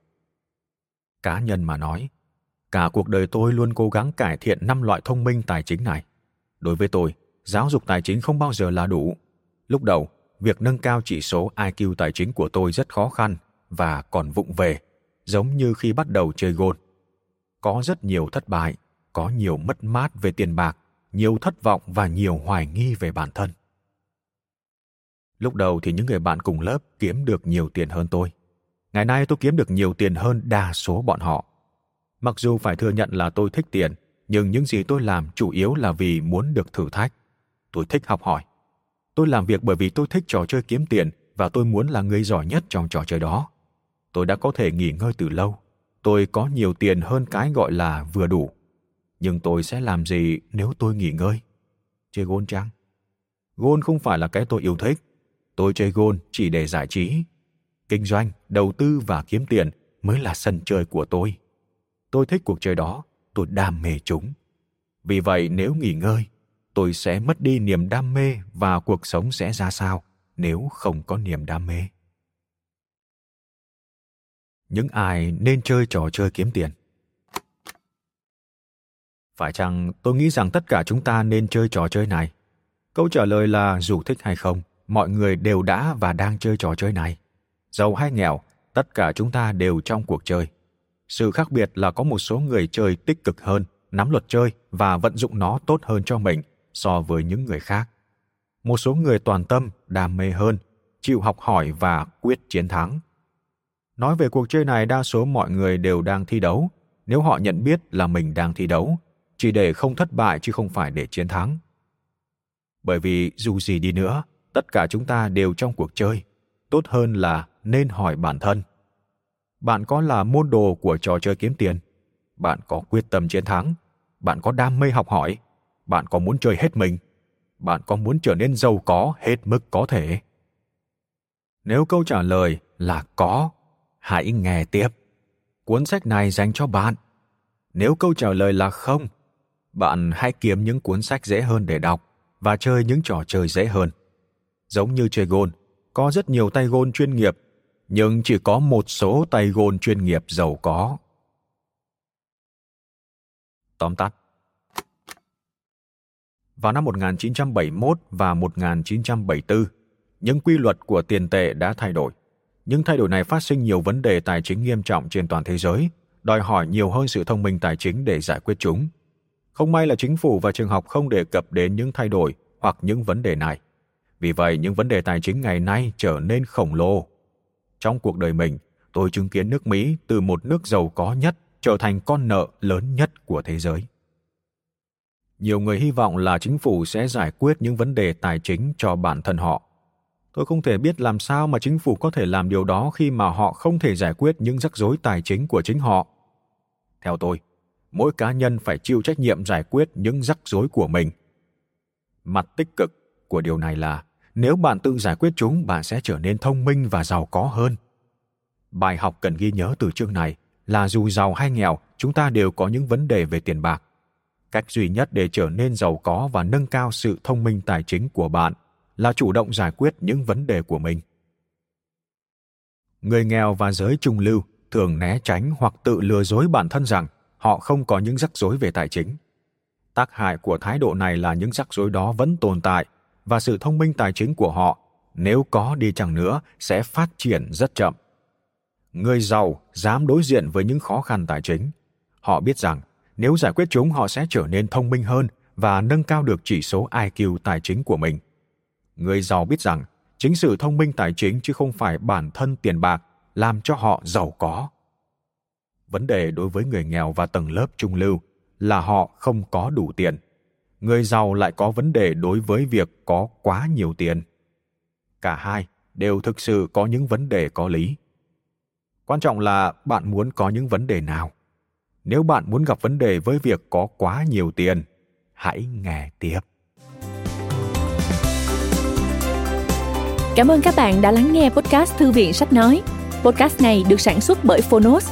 Cá nhân mà nói, cả cuộc đời tôi luôn cố gắng cải thiện năm loại thông minh tài chính này. Đối với tôi, giáo dục tài chính không bao giờ là đủ. Lúc đầu, việc nâng cao chỉ số IQ tài chính của tôi rất khó khăn và còn vụng về, giống như khi bắt đầu chơi gôn. Có rất nhiều thất bại, có nhiều mất mát về tiền bạc, nhiều thất vọng và nhiều hoài nghi về bản thân. Lúc đầu thì những người bạn cùng lớp kiếm được nhiều tiền hơn tôi. Ngày nay tôi kiếm được nhiều tiền hơn đa số bọn họ. Mặc dù phải thừa nhận là tôi thích tiền, nhưng những gì tôi làm chủ yếu là vì muốn được thử thách. Tôi thích học hỏi. Tôi làm việc bởi vì tôi thích trò chơi kiếm tiền và tôi muốn là người giỏi nhất trong trò chơi đó. Tôi đã có thể nghỉ ngơi từ lâu. Tôi có nhiều tiền hơn cái gọi là vừa đủ. Nhưng tôi sẽ làm gì nếu tôi nghỉ ngơi? Chơi gôn chăng? Gôn không phải là cái tôi yêu thích. Tôi chơi gôn chỉ để giải trí, kinh doanh, đầu tư và kiếm tiền mới là sân chơi của tôi. Tôi thích cuộc chơi đó, tôi đam mê chúng. Vì vậy nếu nghỉ ngơi, tôi sẽ mất đi niềm đam mê và cuộc sống sẽ ra sao nếu không có niềm đam mê? Những ai nên chơi trò chơi kiếm tiền? Phải chăng tôi nghĩ rằng tất cả chúng ta nên chơi trò chơi này? Câu trả lời là dù thích hay không, mọi người đều đã và đang chơi trò chơi này. Giàu hay nghèo, tất cả chúng ta đều trong cuộc chơi. Sự khác biệt là có một số người chơi tích cực hơn, nắm luật chơi và vận dụng nó tốt hơn cho mình so với những người khác. Một số người toàn tâm, đam mê hơn, chịu học hỏi và quyết chiến thắng. Nói về cuộc chơi này, đa số mọi người đều đang thi đấu. Nếu họ nhận biết là mình đang thi đấu chỉ để không thất bại chứ không phải để chiến thắng. Bởi vì dù gì đi nữa, tất cả chúng ta đều trong cuộc chơi. Tốt hơn là nên hỏi bản thân. Bạn có là môn đồ của trò chơi kiếm tiền? Bạn có quyết tâm chiến thắng? Bạn có đam mê học hỏi? Bạn có muốn chơi hết mình? Bạn có muốn trở nên giàu có hết mức có thể? Nếu câu trả lời là có, hãy nghe tiếp. Cuốn sách này dành cho bạn. Nếu câu trả lời là không bạn hãy kiếm những cuốn sách dễ hơn để đọc và chơi những trò chơi dễ hơn giống như chơi gôn, có rất nhiều tay gôn chuyên nghiệp, nhưng chỉ có một số tay gôn chuyên nghiệp giàu có. Tóm tắt Vào năm 1971 và 1974, những quy luật của tiền tệ đã thay đổi. Những thay đổi này phát sinh nhiều vấn đề tài chính nghiêm trọng trên toàn thế giới, đòi hỏi nhiều hơn sự thông minh tài chính để giải quyết chúng. Không may là chính phủ và trường học không đề cập đến những thay đổi hoặc những vấn đề này. Vì vậy, những vấn đề tài chính ngày nay trở nên khổng lồ. Trong cuộc đời mình, tôi chứng kiến nước Mỹ từ một nước giàu có nhất trở thành con nợ lớn nhất của thế giới. Nhiều người hy vọng là chính phủ sẽ giải quyết những vấn đề tài chính cho bản thân họ. Tôi không thể biết làm sao mà chính phủ có thể làm điều đó khi mà họ không thể giải quyết những rắc rối tài chính của chính họ. Theo tôi, mỗi cá nhân phải chịu trách nhiệm giải quyết những rắc rối của mình. Mặt tích cực của điều này là nếu bạn tự giải quyết chúng, bạn sẽ trở nên thông minh và giàu có hơn. Bài học cần ghi nhớ từ chương này là dù giàu hay nghèo, chúng ta đều có những vấn đề về tiền bạc. Cách duy nhất để trở nên giàu có và nâng cao sự thông minh tài chính của bạn là chủ động giải quyết những vấn đề của mình. Người nghèo và giới trung lưu thường né tránh hoặc tự lừa dối bản thân rằng họ không có những rắc rối về tài chính. Tác hại của thái độ này là những rắc rối đó vẫn tồn tại, và sự thông minh tài chính của họ, nếu có đi chăng nữa, sẽ phát triển rất chậm. Người giàu dám đối diện với những khó khăn tài chính. Họ biết rằng, nếu giải quyết chúng, họ sẽ trở nên thông minh hơn và nâng cao được chỉ số iq tài chính của mình. Người giàu biết rằng, chính sự thông minh tài chính chứ không phải bản thân tiền bạc làm cho họ giàu có vấn đề đối với người nghèo và tầng lớp trung lưu là họ không có đủ tiền. Người giàu lại có vấn đề đối với việc có quá nhiều tiền. Cả hai đều thực sự có những vấn đề có lý. Quan trọng là bạn muốn có những vấn đề nào. Nếu bạn muốn gặp vấn đề với việc có quá nhiều tiền, hãy nghe tiếp. Cảm ơn các bạn đã lắng nghe podcast thư viện sách nói. Podcast này được sản xuất bởi phonos